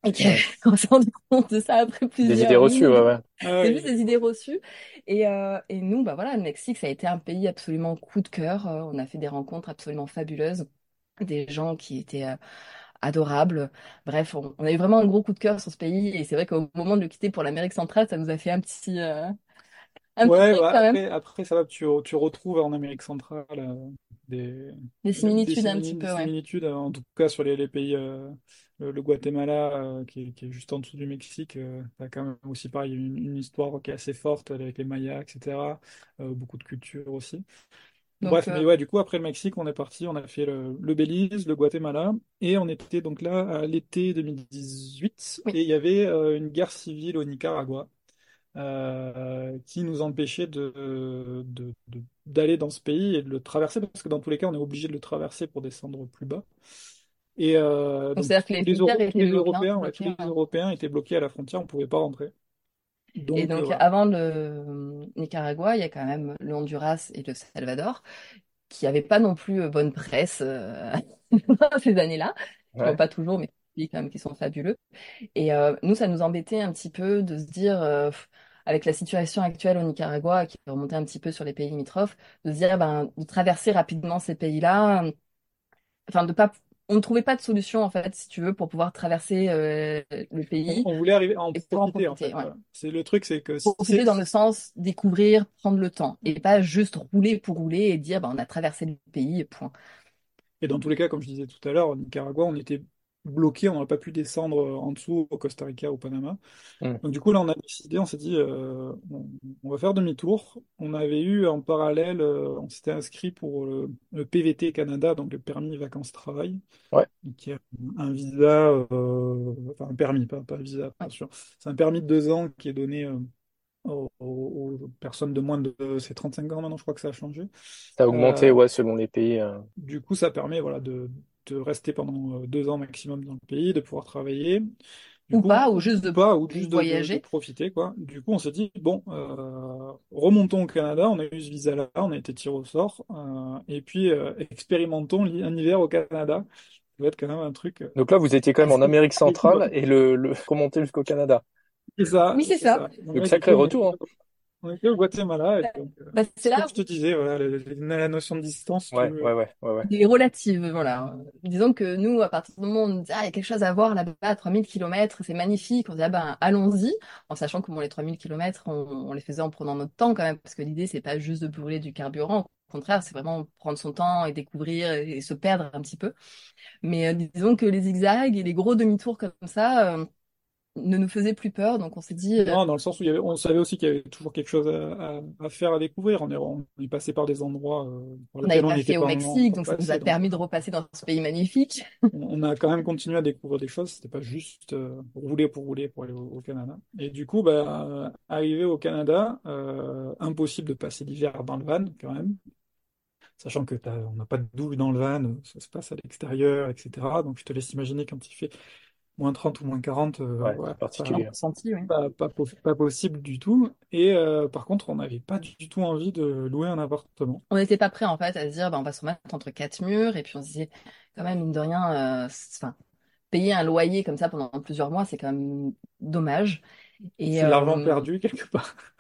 et s'est rendu compte de ça après Des plusieurs idées reçues, ouais, ouais. Ah C'est oui. juste des idées reçues. Et, euh, et nous, bah voilà, le Mexique, ça a été un pays absolument coup de cœur. Euh, on a fait des rencontres absolument fabuleuses, des gens qui étaient euh, adorables. Bref, on, on a eu vraiment un gros coup de cœur sur ce pays. Et c'est vrai qu'au moment de le quitter pour l'Amérique centrale, ça nous a fait un petit, euh, un Ouais, bah quand même. après, après, ça va, tu, tu retrouves en Amérique centrale euh, des, Des des similitudes un petit peu, ouais. similitudes, euh, en tout cas sur les, les pays, euh, le, le Guatemala, euh, qui est, qui est juste en dessous du Mexique, euh, t'as quand même aussi pareil une, une histoire qui est assez forte avec les Mayas, etc. Beaucoup de culture aussi. Donc, Bref, mais ouais, du coup, après le Mexique, on est parti, on a fait le, le Belize, le Guatemala, et on était donc là à l'été 2018, oui, et il y avait une guerre civile au Nicaragua euh, qui nous empêchait de, d'aller dans ce pays et de le traverser, parce que dans tous les cas, on est obligé de le traverser pour descendre plus bas. Et euh, donc donc que les Euro- Européens, ouais, tous les. Européens étaient bloqués à la frontière, on pouvait pas rentrer. Et Donc euh, avant le Nicaragua, il y a quand même le Honduras et le Salvador qui n'avaient pas non plus bonne presse euh, ces années-là. Ouais. pas toujours, mais quand même qui sont fabuleux. Et euh, nous, ça nous embêtait un petit peu de se dire, euh, avec la situation actuelle au Nicaragua, qui remontait un petit peu sur les pays limitrophes, de se dire, ben, de traverser rapidement ces pays-là, enfin, de pas, on ne trouvait pas de solution, en fait, si tu veux, pour pouvoir traverser euh, le pays on voulait arriver à en pouvoir en profiter en profiter, fait. ouais. C'est le truc, c'est que Profiter dans le sens découvrir, prendre le temps, et pas juste rouler pour rouler et dire, ben, on a traversé le pays, point. Et dans tous les cas, comme je disais tout à l'heure, au Nicaragua, on était bloqué, on n'aurait pas pu descendre en dessous au Costa Rica, au Panama. Hmm. Donc du coup, là, on a décidé, on s'est dit, euh, on, on va faire demi-tour. On avait eu en parallèle, euh, on s'était inscrit pour le, le PVT Canada, donc le permis vacances-travail, Ouais. qui est un visa, euh, enfin un permis, pas, pas un visa, Ouais. bien sûr. C'est un permis de deux ans qui est donné euh, aux, aux- aux personnes de moins de, c'est 35 ans maintenant, je crois que ça a changé. Ça a augmenté, Euh, ouais, selon les pays. euh. du coup, ça permet voilà, de, de rester pendant euh, deux ans maximum dans le pays, de pouvoir travailler. Du Ou coup, pas, ou juste de pas, ou juste de, de- de voyager. profiter, quoi. Du coup, on s'est dit, bon, euh, remontons au Canada, on a eu ce visa-là, on a été tiré au sort, euh, et puis euh, expérimentons un hiver au Canada. Ça va être quand même un truc Donc là, vous étiez quand même en Amérique centrale et le, le remonté jusqu'au Canada. C'est ça, Oui, c'est ça. ça. Donc Donc là, du sacré coup, retour, hein. On était au Guatemala, euh, Bah, c'est là comme je te disais, voilà, la notion de distance, Ouais, tu, ouais, ouais, ouais, ouais. Il est relative, voilà. Disons que nous, à partir du moment où on dit, ah, il y a quelque chose à voir là-bas, à 3000 kilomètres, c'est magnifique, on dit, ah ben, allons-y, en sachant que bon, les 3000 kilomètres, on, on les faisait en prenant notre temps quand même, parce que l'idée, c'est pas juste de brûler du carburant, au contraire, c'est vraiment prendre son temps et découvrir et, et se perdre un petit peu. Mais euh, disons que les zigzags et les gros demi-tours comme ça euh, ne nous faisaient plus peur, donc on s'est dit, euh, Non, dans le sens où il y avait, on savait aussi qu'il y avait toujours quelque chose à, à- à faire, à découvrir. On est, on est passé par des endroits euh, par on lesquels on fait au Mexique, donc ça nous a Donc, permis de repasser dans ce pays magnifique. on, on a quand même continué à découvrir des choses. C'était pas juste euh, rouler pour rouler pour aller au, au Canada. Et du coup, bah, euh, arrivé au Canada, impossible de passer l'hiver dans le van quand même. Sachant que on n'a pas de douche dans le van, ça se passe à l'extérieur, etc. Donc je te laisse imaginer quand il fait moins 30 ou moins 40, euh, Ouais, ouais, particulier. pas, Ressenti, oui. pas, pas, pas possible du tout. Et euh, par contre, on n'avait pas du tout envie de louer un appartement. On n'était pas prêt en fait à se dire bah, on va se remettre entre quatre murs et puis on se disait quand même mine de rien euh, payer un loyer comme ça pendant plusieurs mois c'est quand même dommage C'est de l'argent euh, perdu quelque part.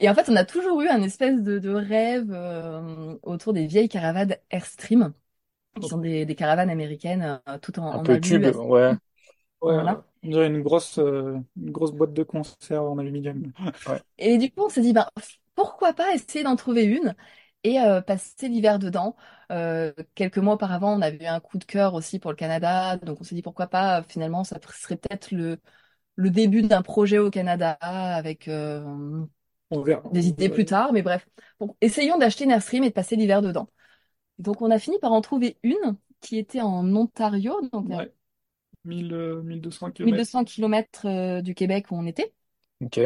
et en fait on a toujours eu un espèce de, de rêve euh, autour des vieilles caravanes Airstream qui sont des, des caravanes américaines euh, tout en, Un en peu alu tube, ouais. Ouais, voilà on dirait une grosse, euh, une grosse boîte de conserve en aluminium. Ouais. et du coup on s'est dit bah pourquoi pas essayer d'en trouver une et euh, passer l'hiver dedans. Euh, quelques mois auparavant, on avait eu un coup de cœur aussi pour le Canada, donc on s'est dit pourquoi pas, finalement, ça serait peut-être le, le début d'un projet au Canada avec On verra. des idées plus tard, mais bref. Bon, essayons d'acheter une Airstream et de passer l'hiver dedans. Donc on a fini par en trouver une qui était en Ontario, donc à Ouais. 1000, euh, 1200 km. 1200 km du Québec où on était. Ok.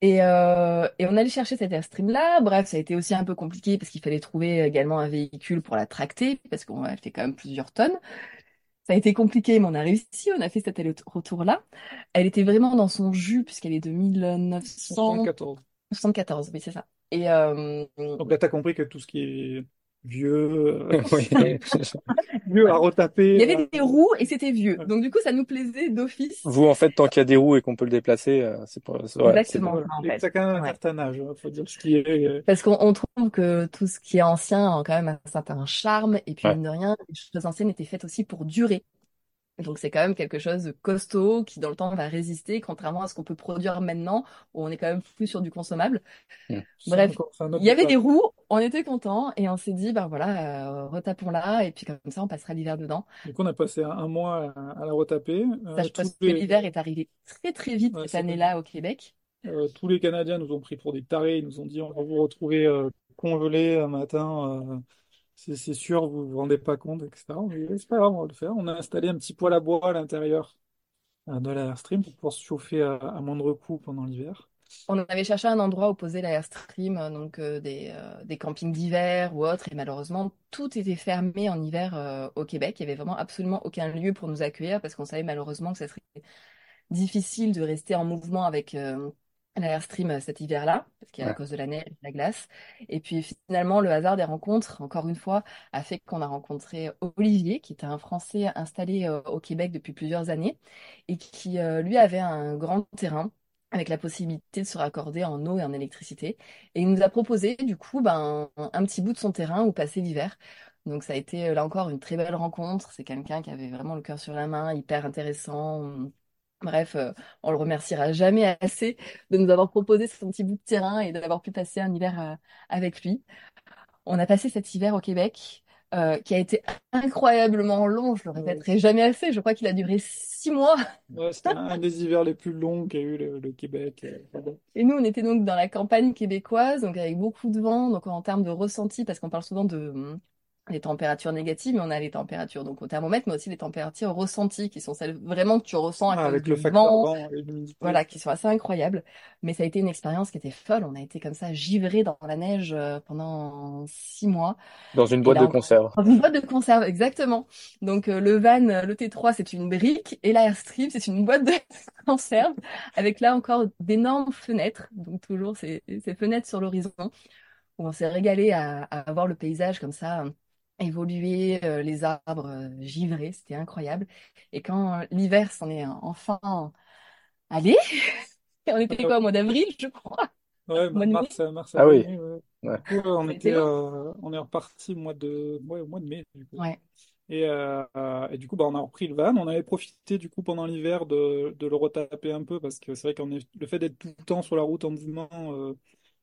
Et, euh, et on allait chercher cet Airstream-là. Bref, ça a été aussi un peu compliqué parce qu'il fallait trouver également un véhicule pour la tracter parce qu'on a fait quand même plusieurs tonnes. Ça a été compliqué, mais on a réussi. On a fait cet aller-retour-là. Elle était vraiment dans son jus puisqu'elle est de 1974. 74. oui, c'est ça. Et euh, Donc là, tu as compris que tout ce qui est vieux, euh, vieux à retaper. il y avait euh, des roues et c'était vieux. Donc du coup, ça nous plaisait d'office. Vous, en fait, tant qu'il y a des roues et qu'on peut le déplacer, euh, c'est ouais, c'est Exactement. en Et fait. ça a quand même un certain âge, il faut dire ce qui est. Parce qu'on on trouve que tout ce qui est ancien a quand même un certain charme. Et puis, Ouais. mine de rien, les choses anciennes étaient faites aussi pour durer. Donc, c'est quand même quelque chose de costaud qui, dans le temps, va résister, contrairement à ce qu'on peut produire maintenant, où on est quand même plus sur du consommable. C'est Bref, il y avait des roues, on était contents et on s'est dit, ben voilà, euh, retapons-la et puis comme ça, on passera l'hiver dedans. Du coup, on a passé un, mois à, à la retaper. Euh, Sache pas tous que l'hiver est arrivé très très vite ouais, cette année-là au Québec. Euh, tous les Canadiens nous ont pris pour des tarés. Ils nous ont dit on va vous retrouver congelés un matin. C'est sûr, vous vous rendez pas compte, etc. On le faire. On a installé un petit poêle à bois à l'intérieur euh, de l'Airstream pour pouvoir se chauffer à, moindre coût pendant l'hiver. On avait cherché un endroit où poser l'Airstream, euh, donc euh, des, des campings d'hiver ou autres, et malheureusement, tout était fermé en hiver au Québec. Il y avait vraiment absolument aucun lieu pour nous accueillir parce qu'on savait malheureusement que ça serait difficile de rester en mouvement avec euh, l'Airstream euh, cet hiver-là, parce qu'à Ouais. cause de la neige la glace. Et puis finalement, le hasard des rencontres, encore une fois, a fait qu'on a rencontré Olivier, qui était un Français installé euh, au Québec depuis plusieurs années, et qui, euh, lui, avait un grand terrain avec la possibilité de se raccorder en eau et en électricité. Et il nous a proposé, du coup, ben, un, petit bout de son terrain où passer l'hiver. Donc ça a été, là encore, une très belle rencontre. C'est quelqu'un qui avait vraiment le cœur sur la main, hyper intéressant. Bref, euh, on le remerciera jamais assez de nous avoir proposé son petit bout de terrain et d'avoir pu passer un hiver euh, avec lui. On a passé cet hiver au Québec, euh, qui a été incroyablement long. Je le répéterai jamais assez. Je crois qu'il a duré six mois. Ouais, c'était un des hivers les plus longs qu'a eu le, le Québec. euh. Et nous, on était donc dans la campagne québécoise, donc avec beaucoup de vent, donc en termes de ressenti, parce qu'on parle souvent de les températures négatives, mais on a les températures donc au thermomètre, mais aussi les températures ressenties, qui sont celles vraiment que tu ressens à Ah, avec du le facteur vent, vent et l'humidité. voilà, qui sont assez incroyables. Mais ça a été une expérience qui était folle. On a été comme ça givrés dans la neige euh, pendant six mois. Dans une boîte là de conserve. dans une boîte de conserve, exactement. Donc euh, le van, euh, le T3, c'est une brique, et l'Airstream, c'est une boîte de conserve, avec là encore d'énormes fenêtres. Donc toujours ces, ces fenêtres sur l'horizon, où on s'est régalé à, à voir le paysage comme ça évoluer, euh, les arbres euh, givrés, c'était incroyable. Et quand euh, l'hiver s'en est euh, enfin allé, on était quoi au mois d'avril, je crois, Ouais, au mois mars, mars, Ah oui. avril, ouais. Ouais. Du coup, on était, euh, on est reparti au mois de, ouais, au mois de mai, du coup. Ouais. Et, euh, et du coup, bah, on a repris le van. On avait profité du coup pendant l'hiver de, de le retaper un peu parce que c'est vrai qu'on est, le fait d'être tout le temps sur la route en mouvement, euh,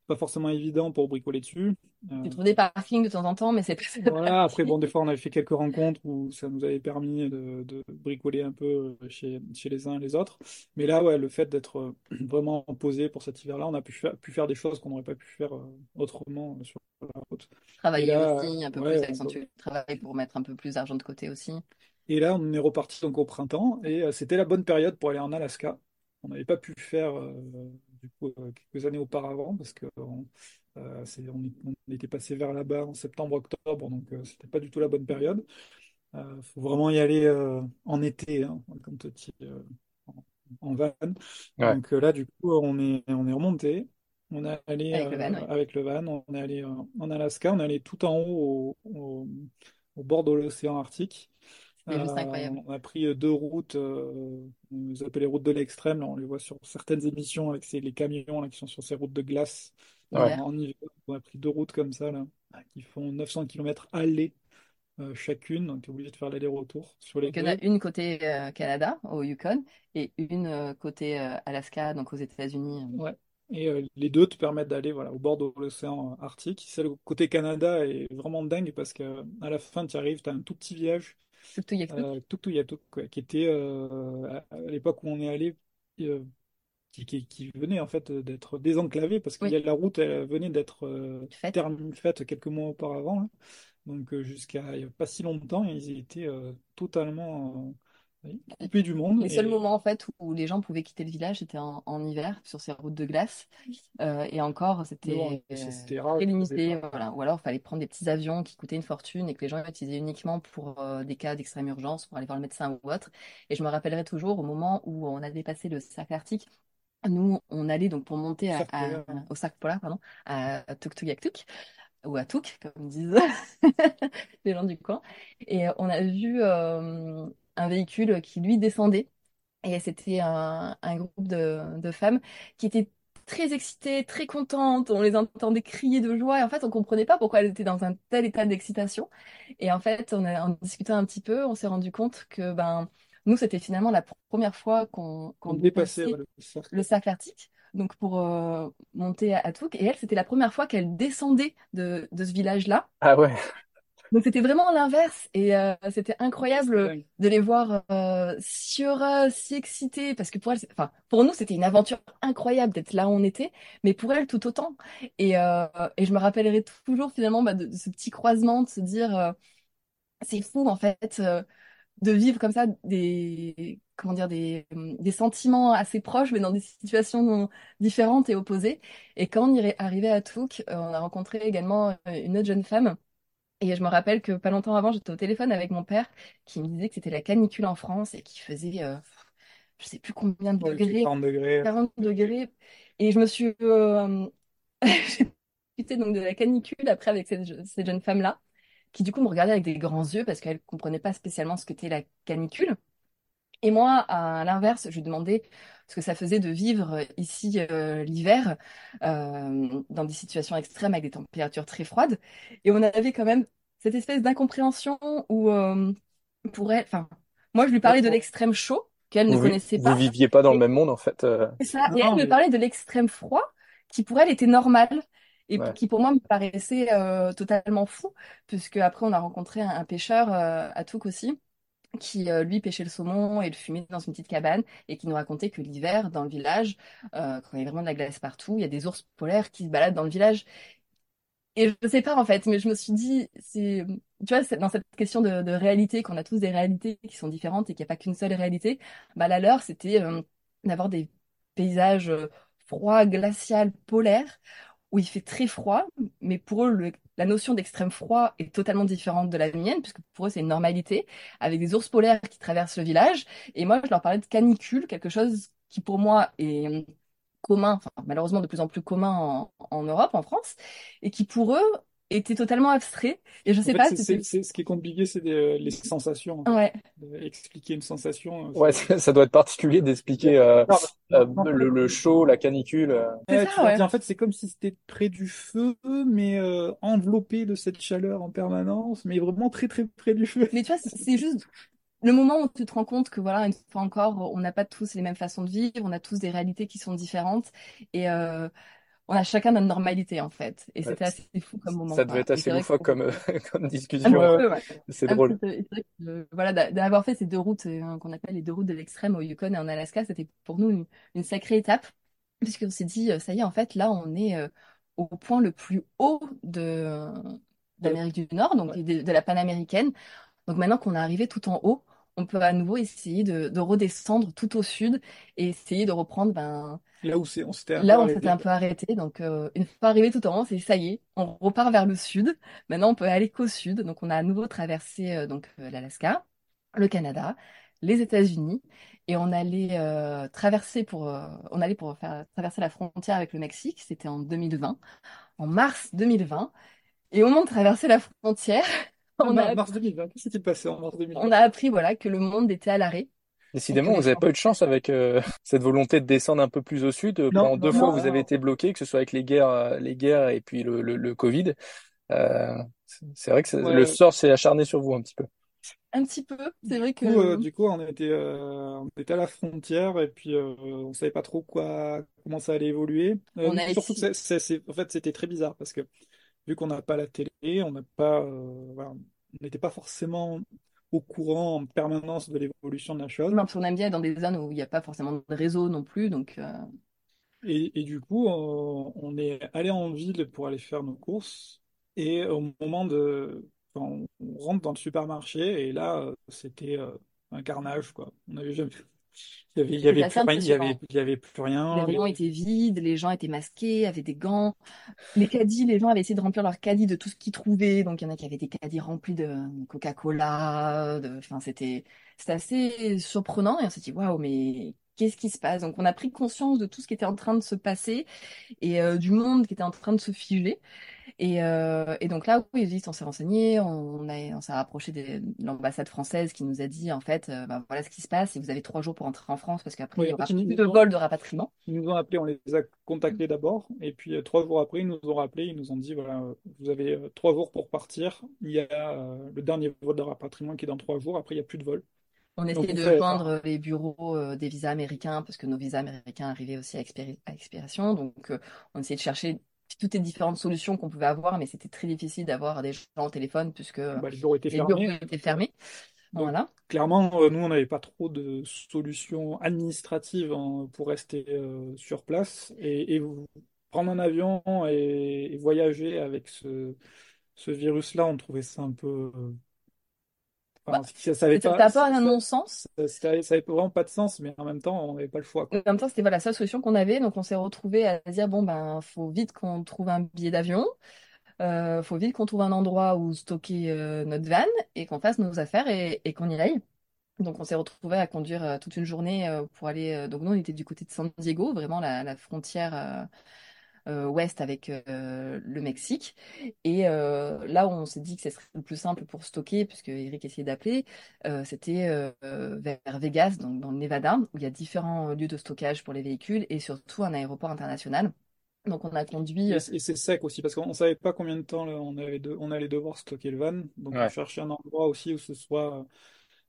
pas forcément évident pour bricoler dessus. Euh, Tu trouves des parkings de temps en temps, mais c'est pas voilà. Après, bon, des fois, on avait fait quelques rencontres où ça nous avait permis de, de bricoler un peu chez, chez les uns et les autres. Mais là, ouais, le fait d'être euh, vraiment posé pour cet hiver-là, on a pu faire, pu faire des choses qu'on n'aurait pas pu faire euh, autrement euh, sur la route. Travailler là, aussi, un peu ouais, plus accentuer le travail pour mettre un peu plus d'argent de côté aussi. Et là, on est reparti donc au printemps et euh, c'était la bonne période pour aller en Alaska. On n'avait pas pu faire euh, du coup, euh, quelques années auparavant parce que on, euh, on, était passé vers là-bas en septembre-octobre, donc euh, c'était pas du tout la bonne période. Il faut vraiment y aller euh, en été, hein, quand tu es euh, en, en van. Ouais. Donc là, du coup, on est, on est remonté. On est allé Avec le van, oui. avec le van, on est allé euh, en Alaska, on est allé tout en haut au, au- au bord de l'océan Arctique. C'était juste Euh, incroyable. on a pris euh, deux routes, euh, on les appelle les routes de l'extrême, là, on les voit sur certaines émissions avec ces, les camions là, qui sont sur ces routes de glace Ouais. En hiver. On a pris deux routes comme ça, là, qui font 900 km aller euh, chacune, donc tu es obligé de faire l'aller-retour sur les Donc, il y en a une côté euh, Canada, au Yukon, et une euh, côté Alaska, donc aux États-Unis. Ouais. Et les deux te permettent d'aller voilà, au bord de l'océan Arctique. Celle côté Canada est vraiment dingue parce qu'à la fin, tu arrives, tu as un tout petit village, Tuktoyaktuk. euh, quoi, qui était euh, à, l'époque où on est allé, euh, qui, qui, qui venait en fait d'être désenclavé parce que Oui, la route elle venait d'être euh, faite quelques mois auparavant. là. Donc jusqu'à pas si longtemps, ils étaient euh, totalement coupé du monde. Les seuls moments en fait où les gens pouvaient quitter le village, c'était en, en hiver sur ces routes de glace. Euh, et encore, c'était euh, limité. Voilà. Ou alors, il fallait prendre des petits avions qui coûtaient une fortune et que les gens utilisaient uniquement pour euh, des cas d'extrême urgence, pour aller voir le médecin ou autre. Et je me rappellerai toujours au moment où on a dépassé le cercle arctique. Nous, on allait donc pour monter à- à- au cercle polaire, pardon, à Tuktoyaktuk ou à Touk, comme disent les gens du coin. Et on a vu euh, un véhicule qui lui descendait. Et c'était un, un groupe de, de femmes qui étaient très excitées, très contentes. On les entendait crier de joie. Et en fait, on comprenait pas pourquoi elles étaient dans un tel état d'excitation. Et en fait, on a, en discutant un petit peu, on s'est rendu compte que ben, nous, c'était finalement la première fois qu'on qu'on On dépassait ouais, le cercle. le cercle arctique, donc pour euh, monter à, à Touk. Et elle, c'était la première fois qu'elle descendait de, de ce village-là. Ah ouais. Donc c'était vraiment l'inverse. Et euh, c'était incroyable de les voir euh, si heureuses, si excitées, parce que pour elles, c'est- enfin, pour nous, c'était une aventure incroyable d'être là où on était, mais pour elles, tout autant. Et, euh, et je me rappellerai toujours finalement bah, de, de ce petit croisement, de se dire, euh, c'est fou en fait, euh, de vivre comme ça des, comment dire, des, des sentiments assez proches, mais dans des situations différentes et opposées. Et quand on est arrivé à Touk, on a rencontré également une autre jeune femme. Et je me rappelle que pas longtemps avant, j'étais au téléphone avec mon père qui me disait que c'était la canicule en France et qu'il faisait, euh, je sais plus combien de Ouais, degrés, 40 degrés. 40 degrés. Et je me suis, euh, j'ai discuté donc de la canicule après avec cette, cette jeune femme-là, qui du coup me regardait avec des grands yeux parce qu'elle comprenait pas spécialement ce qu'était la canicule. Et moi, à l'inverse, je lui demandais ce que ça faisait de vivre ici euh, l'hiver euh, dans des situations extrêmes avec des températures très froides. Et on avait quand même cette espèce d'incompréhension où euh, pour elle, enfin, moi je lui parlais de l'extrême chaud qu'elle ne Vous, connaissait vous pas. viviez pas dans le même monde en fait. euh. c'est ça. Non, Et elle me parlait de l'extrême froid qui pour elle était normal et Ouais. qui pour moi me paraissait euh, totalement fou puisque après on a rencontré un, un pêcheur euh, à Touk aussi qui euh, lui pêchait le saumon et le fumait dans une petite cabane et qui nous racontait que l'hiver dans le village euh, quand il y a vraiment de la glace partout il y a des ours polaires qui se baladent dans le village. Et je sais pas en fait mais je me suis dit c'est tu vois dans cette question de, réalité qu'on a tous des réalités qui sont différentes et qu'il n'y a pas qu'une seule réalité bah la leur c'était euh, d'avoir des paysages euh, froids glaciales polaires où il fait très froid, mais pour eux, la notion d'extrême froid est totalement différente de la mienne, puisque pour eux, c'est une normalité, avec des ours polaires qui traversent le village. Et moi, je leur parlais de canicule, quelque chose qui pour moi est commun, malheureusement de plus en plus commun en Europe, en France, et qui pour eux était totalement abstrait. Et je En sais fait, pas, c'est, c'était... c'est- c'est- ce qui est compliqué, c'est des- les sensations. Ouais, Euh, Expliquer une sensation. euh, Ouais, ça, ça doit être particulier d'expliquer euh, Non, euh, non, le, le chaud, la canicule. euh. C'est Ouais, ça, tu vois, ouais. en fait, c'est comme si c'était près du feu, mais euh, enveloppé de cette chaleur en permanence, mais vraiment très très près du feu. Mais tu vois, c'est c'est juste le moment où tu te rends compte que, voilà, une fois encore, on n'a pas tous les mêmes façons de vivre, on a tous des réalités qui sont différentes et euh, on a chacun notre normalité, en fait. Et Ouais, c'était assez fou comme moment, Ça devait être assez loufoque que- comme, euh, comme discussion. Ouais, ouais. C'est drôle. peu. Que, euh, voilà, d'a- d'avoir fait ces deux routes euh, qu'on appelle les deux routes de l'extrême au Yukon et en Alaska, c'était pour nous une, une sacrée étape, puisqu'on s'est dit, ça y est, en fait, là, on est euh, au point le plus haut de, d'Amérique du Nord, donc de, de la panaméricaine. Donc maintenant qu'on est arrivé tout en haut, on peut à nouveau essayer de, de redescendre tout au sud et essayer de reprendre ben, Là où c'est, on s'était un Là, peu on s'était arrêté. un peu arrêté. Donc, euh, une fois arrivé tout en haut, c'est ça y est, on repart vers le sud. Maintenant, on peut aller qu'au sud. Donc, on a à nouveau traversé euh, donc euh, l'Alaska, le Canada, les États-Unis, et on allait euh, traverser pour, on allait pour faire traverser la frontière avec le Mexique. C'était en 2020, en mars 2020. Et au moment de traverser la frontière, on a, mars 2020, qu'est-ce qui s'est passé en mars 2020? on a appris voilà que le monde était à l'arrêt. Décidément, vous n'avez pas eu de chance avec euh, cette volonté de descendre un peu plus au sud. Non, Pendant non, deux non, fois, non, vous avez non. été bloqué, que ce soit avec les guerres, euh, les guerres et puis le, le, le Covid. Euh, c'est vrai que Ouais. le sort s'est acharné sur vous un petit peu. Un petit peu, c'est vrai Du que coup, euh, du coup, on était, euh, on était à la frontière et puis euh, on savait pas trop quoi, comment ça allait évoluer. Euh, On a surtout en fait, c'était très bizarre parce que vu qu'on n'a pas la télé, on n'a pas, euh, voilà, n'était pas forcément au courant en permanence de l'évolution de la chose. même si on aime bien être dans des zones où il n'y a pas forcément de réseau non plus. Donc, euh, Et, et du coup, on, on est allé en ville pour aller faire nos courses. Et au moment de, on rentre dans le supermarché et là, euh, c'était euh, un carnage, quoi. On n'avait jamais. Il y avait, plus rien, il y avait, plus rien. Les rayons étaient vides, les gens étaient masqués, avaient des gants. Les caddies, les gens avaient essayé de remplir leurs caddies de tout ce qu'ils trouvaient. Donc il y en a qui avaient des caddies remplis de Coca-Cola. Enfin, c'était, c'était assez surprenant et on s'est dit waouh, mais qu'est-ce qui se passe? Donc on a pris conscience de tout ce qui était en train de se passer et euh, du monde qui était en train de se figer. Et, euh, et, donc là, oui, vite, on s'est renseigné, on, a, on s'est rapproché de l'ambassade française qui nous a dit, en fait, euh, ben, voilà ce qui se passe, et vous avez trois jours pour entrer en France parce qu'après, il y aura plus de vol de rapatriement. Ils nous ont appelés, on les a contactés d'abord, et puis euh, trois jours après, ils nous ont rappelé, ils nous ont dit, voilà, vous avez trois jours pour partir, il y a le dernier vol de rapatriement qui est dans trois jours, après, il n'y a plus de vol. On essayait de joindre les bureaux des visas américains parce que nos visas américains arrivaient aussi à, expiration. Donc, on essayait de chercher toutes les différentes solutions qu'on pouvait avoir, mais c'était très difficile d'avoir des gens au téléphone puisque bah, les bureaux étaient fermés. étaient fermés. voilà. Clairement, euh, nous, on n'avait pas trop de solutions administratives hein, pour rester euh, sur place et, prendre un avion et, voyager avec ce, ce virus-là, on trouvait ça un peu euh, bah, ça n'avait pas, pas un non-sens. Ça n'avait vraiment pas de sens, mais en même temps, on n'avait pas le choix. En même temps, c'était voilà, la seule solution qu'on avait. Donc, on s'est retrouvé à dire bon, ben, faut vite qu'on trouve un billet d'avion. Euh, faut vite qu'on trouve un endroit où stocker euh, notre van et qu'on fasse nos affaires et, qu'on y aille. Donc, on s'est retrouvé à conduire euh, toute une journée euh, pour aller. donc, nous, on était du côté de San Diego, vraiment la, la frontière ouest avec euh, le Mexique. Et euh, là où on s'est dit que ce serait le plus simple pour stocker, puisque Eric essayait d'appeler, c'était vers Vegas, donc dans le Nevada, où il y a différents lieux de stockage pour les véhicules et surtout un aéroport international. Donc on a conduit. Et c'est sec aussi, parce qu'on ne savait pas combien de temps on, avait on allait devoir stocker le van. Donc on cherchait un endroit aussi où ce soit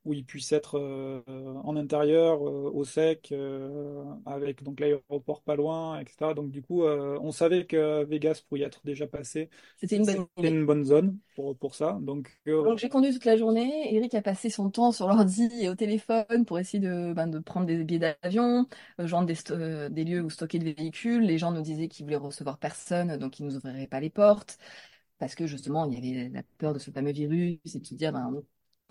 où il puisse être euh, en intérieur, euh, au sec, euh, avec donc l'aéroport pas loin, etc. Donc du coup, on savait que Vegas pouvait y être déjà passé. C'était une bonne, une bonne zone pour, pour ça. Donc, donc j'ai conduit toute la journée. Eric a passé son temps sur l'ordi et au téléphone pour essayer de, ben, de prendre des billets d'avion, genre des, des lieux où stocker des véhicules. Les gens nous disaient qu'ils voulaient recevoir personne, donc ils nous ouvriraient pas les portes parce que justement il y avait la peur de ce fameux virus et de se dire ben,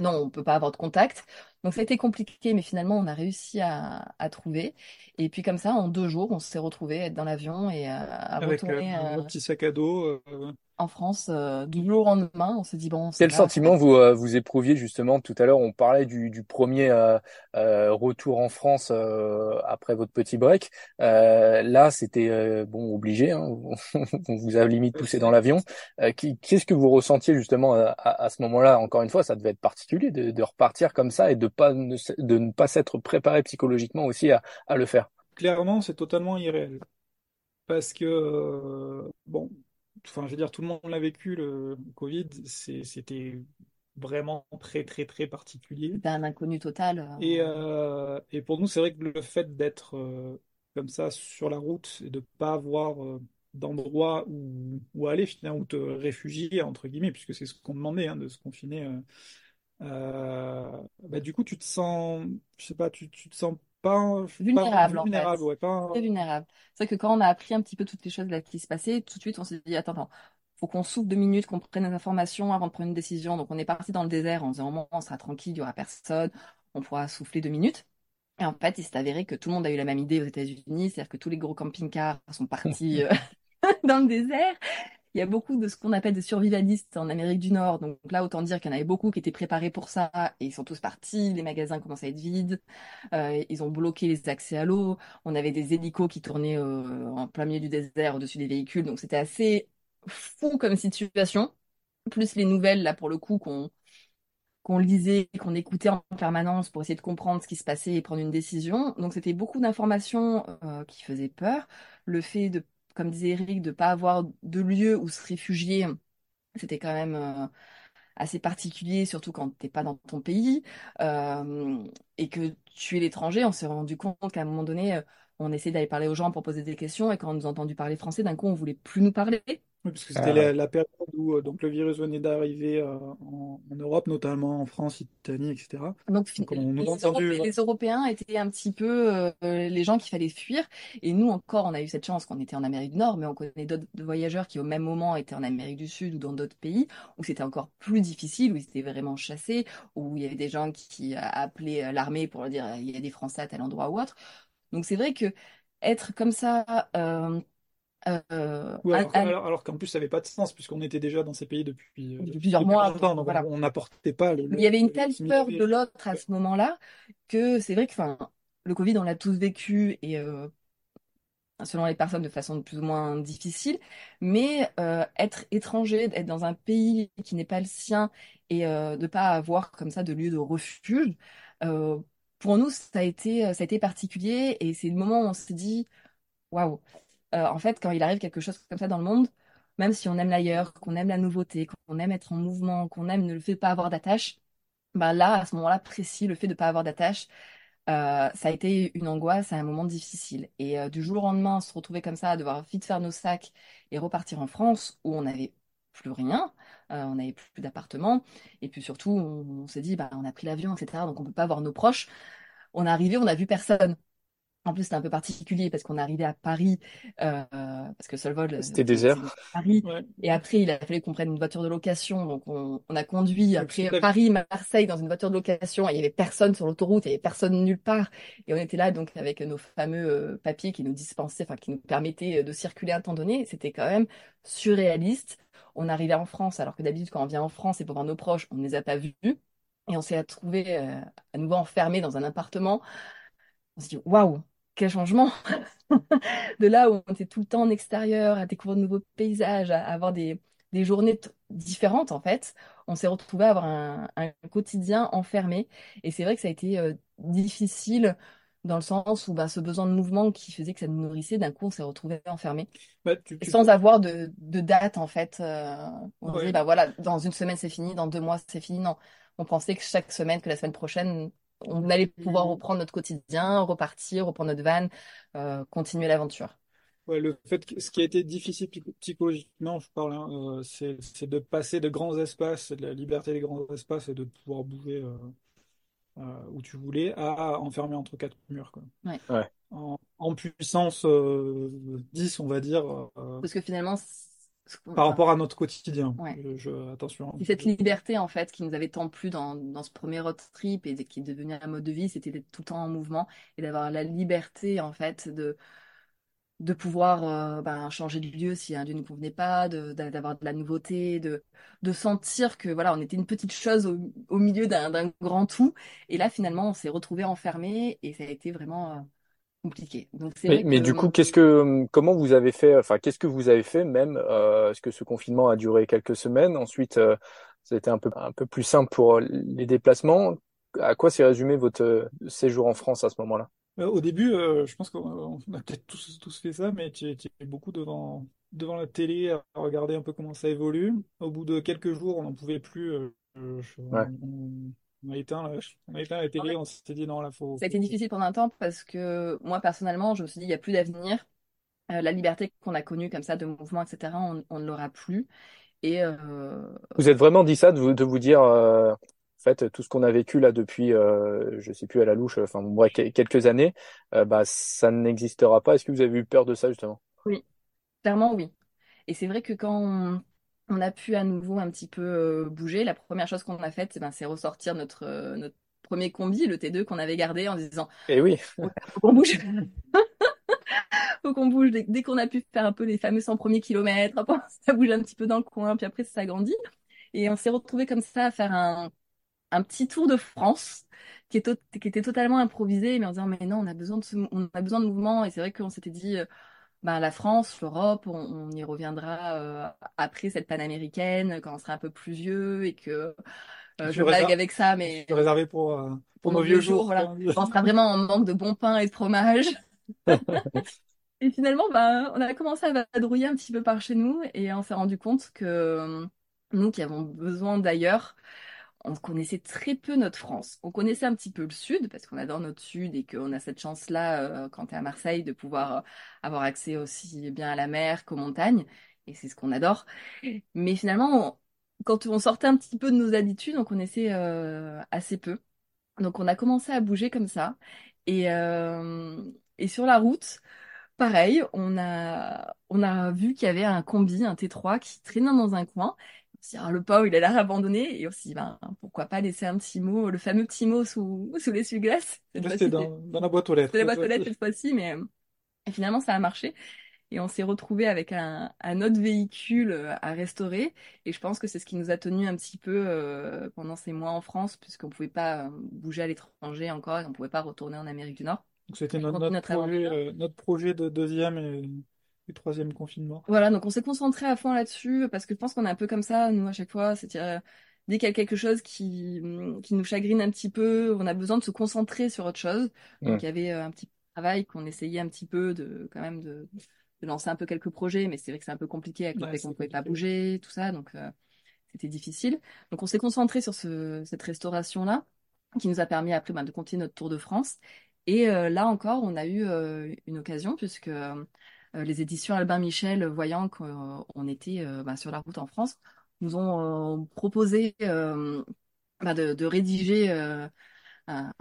non, on ne peut pas avoir de contact. Donc ça a été compliqué, mais finalement on a réussi à, trouver. Et puis comme ça, en deux jours, on s'est retrouvé dans l'avion et à, à Avec retourner. un euh, petit sac à dos. Euh, en France euh, du jour au lendemain. On s'est dit bon. Quel sentiment vous euh, vous éprouviez justement tout à l'heure? On parlait du, du premier euh, euh retour en France après votre petit break. là, c'était bon obligé. Hein, on vous a limite poussé dans l'avion. Qu'est-ce que vous ressentiez justement à, à, ce moment-là? Encore une fois, ça devait être particulier de, de, repartir comme ça et de pas de ne pas s'être préparé psychologiquement aussi à, à le faire. Clairement, c'est totalement irréel parce que bon enfin, je veux dire, tout le monde l'a vécu, le Covid, c'était vraiment très, très, très particulier. C'était un inconnu total. Euh. Et, euh, et pour nous, c'est vrai que le fait d'être euh, comme ça sur la route et de ne pas avoir d'endroit où, où, aller, finalement, où te réfugier, entre guillemets, puisque c'est ce qu'on demandait, hein, de se confiner, bah, du coup, tu te sens, je sais pas, tu, tu te sens pas vulnérable, pas vulnérable, Ouais, pas... Très vulnérable. C'est vrai que quand on a appris un petit peu toutes les choses là qui se passaient, tout de suite on s'est dit attends, attends, faut qu'on souffle deux minutes, qu'on prenne des informations avant de prendre une décision. Donc on est parti dans le désert en disant on sera tranquille, il y aura personne, on pourra souffler deux minutes. Et en fait, il s'est avéré que tout le monde a eu la même idée aux États-Unis, c'est-à-dire que tous les gros camping-cars sont partis euh, dans le désert il y a beaucoup de ce qu'on appelle des survivalistes en Amérique du Nord. Donc là, autant dire qu'il y en avait beaucoup qui étaient préparés pour ça et ils sont tous partis. Les magasins commencent à être vides. Euh, ils ont bloqué les accès à l'eau. On avait des hélicos qui tournaient euh, en plein milieu du désert au-dessus des véhicules. Donc c'était assez fou comme situation. Plus les nouvelles, là, pour le coup, qu'on qu'on lisait, qu'on écoutait en permanence pour essayer de comprendre ce qui se passait et prendre une décision. Donc c'était beaucoup d'informations euh, qui faisaient peur. Le fait de comme disait Eric, de ne pas avoir de lieu où se réfugier, c'était quand même euh, assez particulier, surtout quand tu n'es pas dans ton pays euh, et que tu es l'étranger. On s'est rendu compte qu'à un moment donné, euh, on essayait d'aller parler aux gens pour poser des questions et quand on nous a entendu parler français, d'un coup, on voulait plus nous parler. Oui, parce que c'était la, la période où euh, donc, le virus venait d'arriver euh, en, en Europe, notamment en France, Italie, etc. Donc, fin- Donc on nous les a entendu. Europé- les Européens étaient un petit peu euh, les gens qu'il fallait fuir. Et nous encore, on a eu cette chance qu'on était en Amérique du Nord, mais on connaît d'autres voyageurs qui au même moment étaient en Amérique du Sud ou dans d'autres pays où c'était encore plus difficile, où ils étaient vraiment chassés, où il y avait des gens qui, qui appelaient euh, l'armée pour leur dire euh, il y a des Français à tel endroit ou autre. Donc c'est vrai que être comme ça, euh, euh, alors, à- alors, alors qu'en plus, ça n'avait pas de sens, puisqu'on était déjà dans ces pays depuis, euh, depuis plusieurs depuis mois, longtemps, donc voilà. on n'apportait pas le, il y avait une le, telle le peur de l'autre à ce moment-là que c'est vrai que, enfin, le Covid, on l'a tous vécu et euh, selon les personnes de façon plus ou moins difficile, mais euh, être étranger, être dans un pays qui n'est pas le sien et de pas avoir comme ça de lieu de refuge, pour nous, ça a été, ça a été particulier et c'est le moment où on s'est dit, waouh, euh, en fait, quand il arrive quelque chose comme ça dans le monde, même si on aime l'ailleurs, qu'on aime la nouveauté, qu'on aime être en mouvement, qu'on aime ne le fait pas avoir d'attache, bah là, à ce moment-là précis, le fait de ne pas avoir d'attache, euh, ça a été une angoisse, un moment difficile. Et euh, du jour au lendemain, se retrouver comme ça, à devoir vite faire nos sacs et repartir en France, où on n'avait plus rien, on n'avait plus d'appartement, et puis surtout, on, s'est dit, bah, on a pris l'avion, etc., donc on peut pas voir nos proches. On est arrivé, on n'a vu personne. En plus, c'était un peu particulier parce qu'on est arrivé à Paris, euh, parce que seul vol, euh, C'était désert. Paris. Ouais. Et après, il a fallu qu'on prenne une voiture de location. Donc, on, on a conduit après Paris, Marseille dans une voiture de location. Et il y avait personne sur l'autoroute, il y avait personne nulle part. Et on était là donc avec nos fameux euh, papiers qui nous dispensaient, enfin qui nous permettaient de circuler un temps donné. C'était quand même surréaliste. On arrivait en France, alors que d'habitude, quand on vient en France et pour voir nos proches, on ne les a pas vus. Et on s'est retrouvé euh, à nouveau enfermé dans un appartement. On s'est dit, waouh, quel changement! De là où on était tout le temps en extérieur, à découvrir de nouveaux paysages, à avoir des, des journées différentes, en fait, on s'est retrouvé à avoir un, un quotidien enfermé. Et c'est vrai que ça a été euh, difficile dans le sens où bah, ce besoin de mouvement qui faisait que ça nous nourrissait, d'un coup, on s'est retrouvé enfermé. Bah, tu, Et tu sans avoir de, de date, en fait. euh, on disait, bah voilà, dans une semaine, c'est fini, dans deux mois, c'est fini. Non. On pensait que chaque semaine, que la semaine prochaine, on allait pouvoir reprendre notre quotidien, repartir, reprendre notre van, euh, continuer l'aventure. Ouais, le fait que ce qui a été difficile psy- psychologiquement, je parle, hein, euh, c'est, de passer de grands espaces, de la liberté des grands espaces et de pouvoir bouger euh, euh, où tu voulais, à enfermer entre quatre murs, quoi. Ouais. Ouais. En, en puissance euh, 10, on va dire, euh, Parce que finalement, par rapport à notre quotidien. Ouais. Je, je- attention. cette liberté, en fait, qui nous avait tant plu dans, dans ce premier road trip et qui est devenu un mode de vie, c'était d'être tout le temps en mouvement et d'avoir la liberté, en fait, de, de pouvoir euh, ben, changer de lieu si un lieu ne nous convenait pas, d'avoir de la nouveauté, de, de sentir que voilà, on était une petite chose au, au milieu d'un d'un grand tout. Et là, finalement, on s'est retrouvé enfermé et ça a été vraiment euh, compliqué. Donc c'est Mais, vrai mais que du coup, qu'est-ce que, comment vous avez fait, enfin, qu'est-ce que vous avez fait même, euh, est-ce que ce confinement a duré quelques semaines? Ensuite, euh, ça a été un peu, un peu plus simple pour les déplacements. À quoi s'est résumé votre euh, séjour en France à ce moment-là? Euh, Au début, euh, je pense qu'on on a peut-être tous, tous fait ça, mais tu es beaucoup devant, devant la télé à regarder un peu comment ça évolue. Au bout de quelques jours, on n'en pouvait plus. euh, je- Ouais. on, on a éteint la, on a éteint la télé, on s'est dit non, là, faut, ça a été difficile pendant un temps parce que moi, personnellement, je me suis dit, il n'y a plus d'avenir. Euh, la liberté qu'on a connue comme ça de mouvement, etc., on, on ne l'aura plus. Et euh, Vous êtes vraiment dit ça de vous, de vous dire, euh, en fait, tout ce qu'on a vécu là depuis, euh, je sais plus à la louche, enfin, quel- quelques années, euh, bah, ça n'existera pas. Est-ce que vous avez eu peur de ça justement? oui, clairement, oui. Et c'est vrai que quand on, on a pu à nouveau un petit peu euh, bouger, la première chose qu'on a faite, eh ben, c'est ressortir notre, euh, notre premier combi, le T2 qu'on avait gardé en disant, Eh oui, faut qu'on bouge. Faut qu'on bouge dès, dès qu'on a pu faire un peu les fameux 100 premiers kilomètres, après, ça bouge un petit peu dans le coin, puis après ça s'agrandit. Et on s'est retrouvé comme ça à faire un, un petit tour de France qui, est tot- qui était totalement improvisé, mais en disant, mais non, on a besoin de, ce, on a besoin de mouvement. Et c'est vrai qu'on s'était dit, euh, ben, la France, l'Europe, on, on y reviendra euh, après cette panaméricaine, quand on sera un peu plus vieux et que euh, Je je blague avec ça, mais c'est réservé pour, euh, pour nos nos vieux jours. voilà. quoi. on sera vraiment en manque de bon pain et de fromage. Et finalement, bah, on a commencé à vadrouiller un petit peu par chez nous et on s'est rendu compte que nous qui avons besoin d'ailleurs, on connaissait très peu notre France. On connaissait un petit peu le sud parce qu'on adore notre sud et qu'on a cette chance-là, euh, quand tu es à Marseille, de pouvoir euh, avoir accès aussi bien à la mer qu'aux montagnes. et c'est ce qu'on adore. Mais finalement, quand on sortait un petit peu de nos habitudes, on connaissait euh, assez peu. Donc on a commencé à bouger comme ça. Et, sur la route, pareil, on a, on a vu qu'il y avait un combi, un T3 qui traînait dans un coin. Dit, ah, le pauvre, il a l'air abandonné. Et dit, ben, pourquoi pas laisser un petit mot, le fameux petit mot sous, sous l'essuie-glace. C'était dans, dans la boîte aux lettres. c'était la boîte aux lettres cette fois-ci, mais euh, et finalement, ça a marché. Et on s'est retrouvé avec un, un autre véhicule euh, à restaurer. Et je pense que c'est ce qui nous a tenu un petit peu euh, pendant ces mois en France, puisqu'on pouvait pas bouger à l'étranger encore et on pouvait pas retourner en Amérique du Nord. Donc c'était notre, notre notre projet, aventure. euh, notre projet de deuxième et, et troisième confinement. Voilà, donc on s'est concentré à fond là-dessus parce que je pense qu'on est un peu comme ça, nous, à chaque fois. C'est-à-dire, dès qu'il y a quelque chose qui, hum, qui nous chagrine un petit peu, on a besoin de se concentrer sur autre chose. Mm. Donc il y avait euh, un petit travail qu'on essayait un petit peu de, quand même, de, de lancer un peu quelques projets, mais c'est vrai que c'est un peu compliqué avec le Ouais, fait qu'on ne pouvait pas bouger, tout ça. Donc euh, c'était difficile. Donc on s'est concentré sur ce, cette restauration-là, qui nous a permis après ben, de continuer notre tour de France. Et euh, là encore, on a eu euh, une occasion, puisque euh, les éditions Albin Michel, voyant qu'on était euh, ben, sur la route en France, nous ont euh, proposé euh, ben, de, de rédiger euh, un,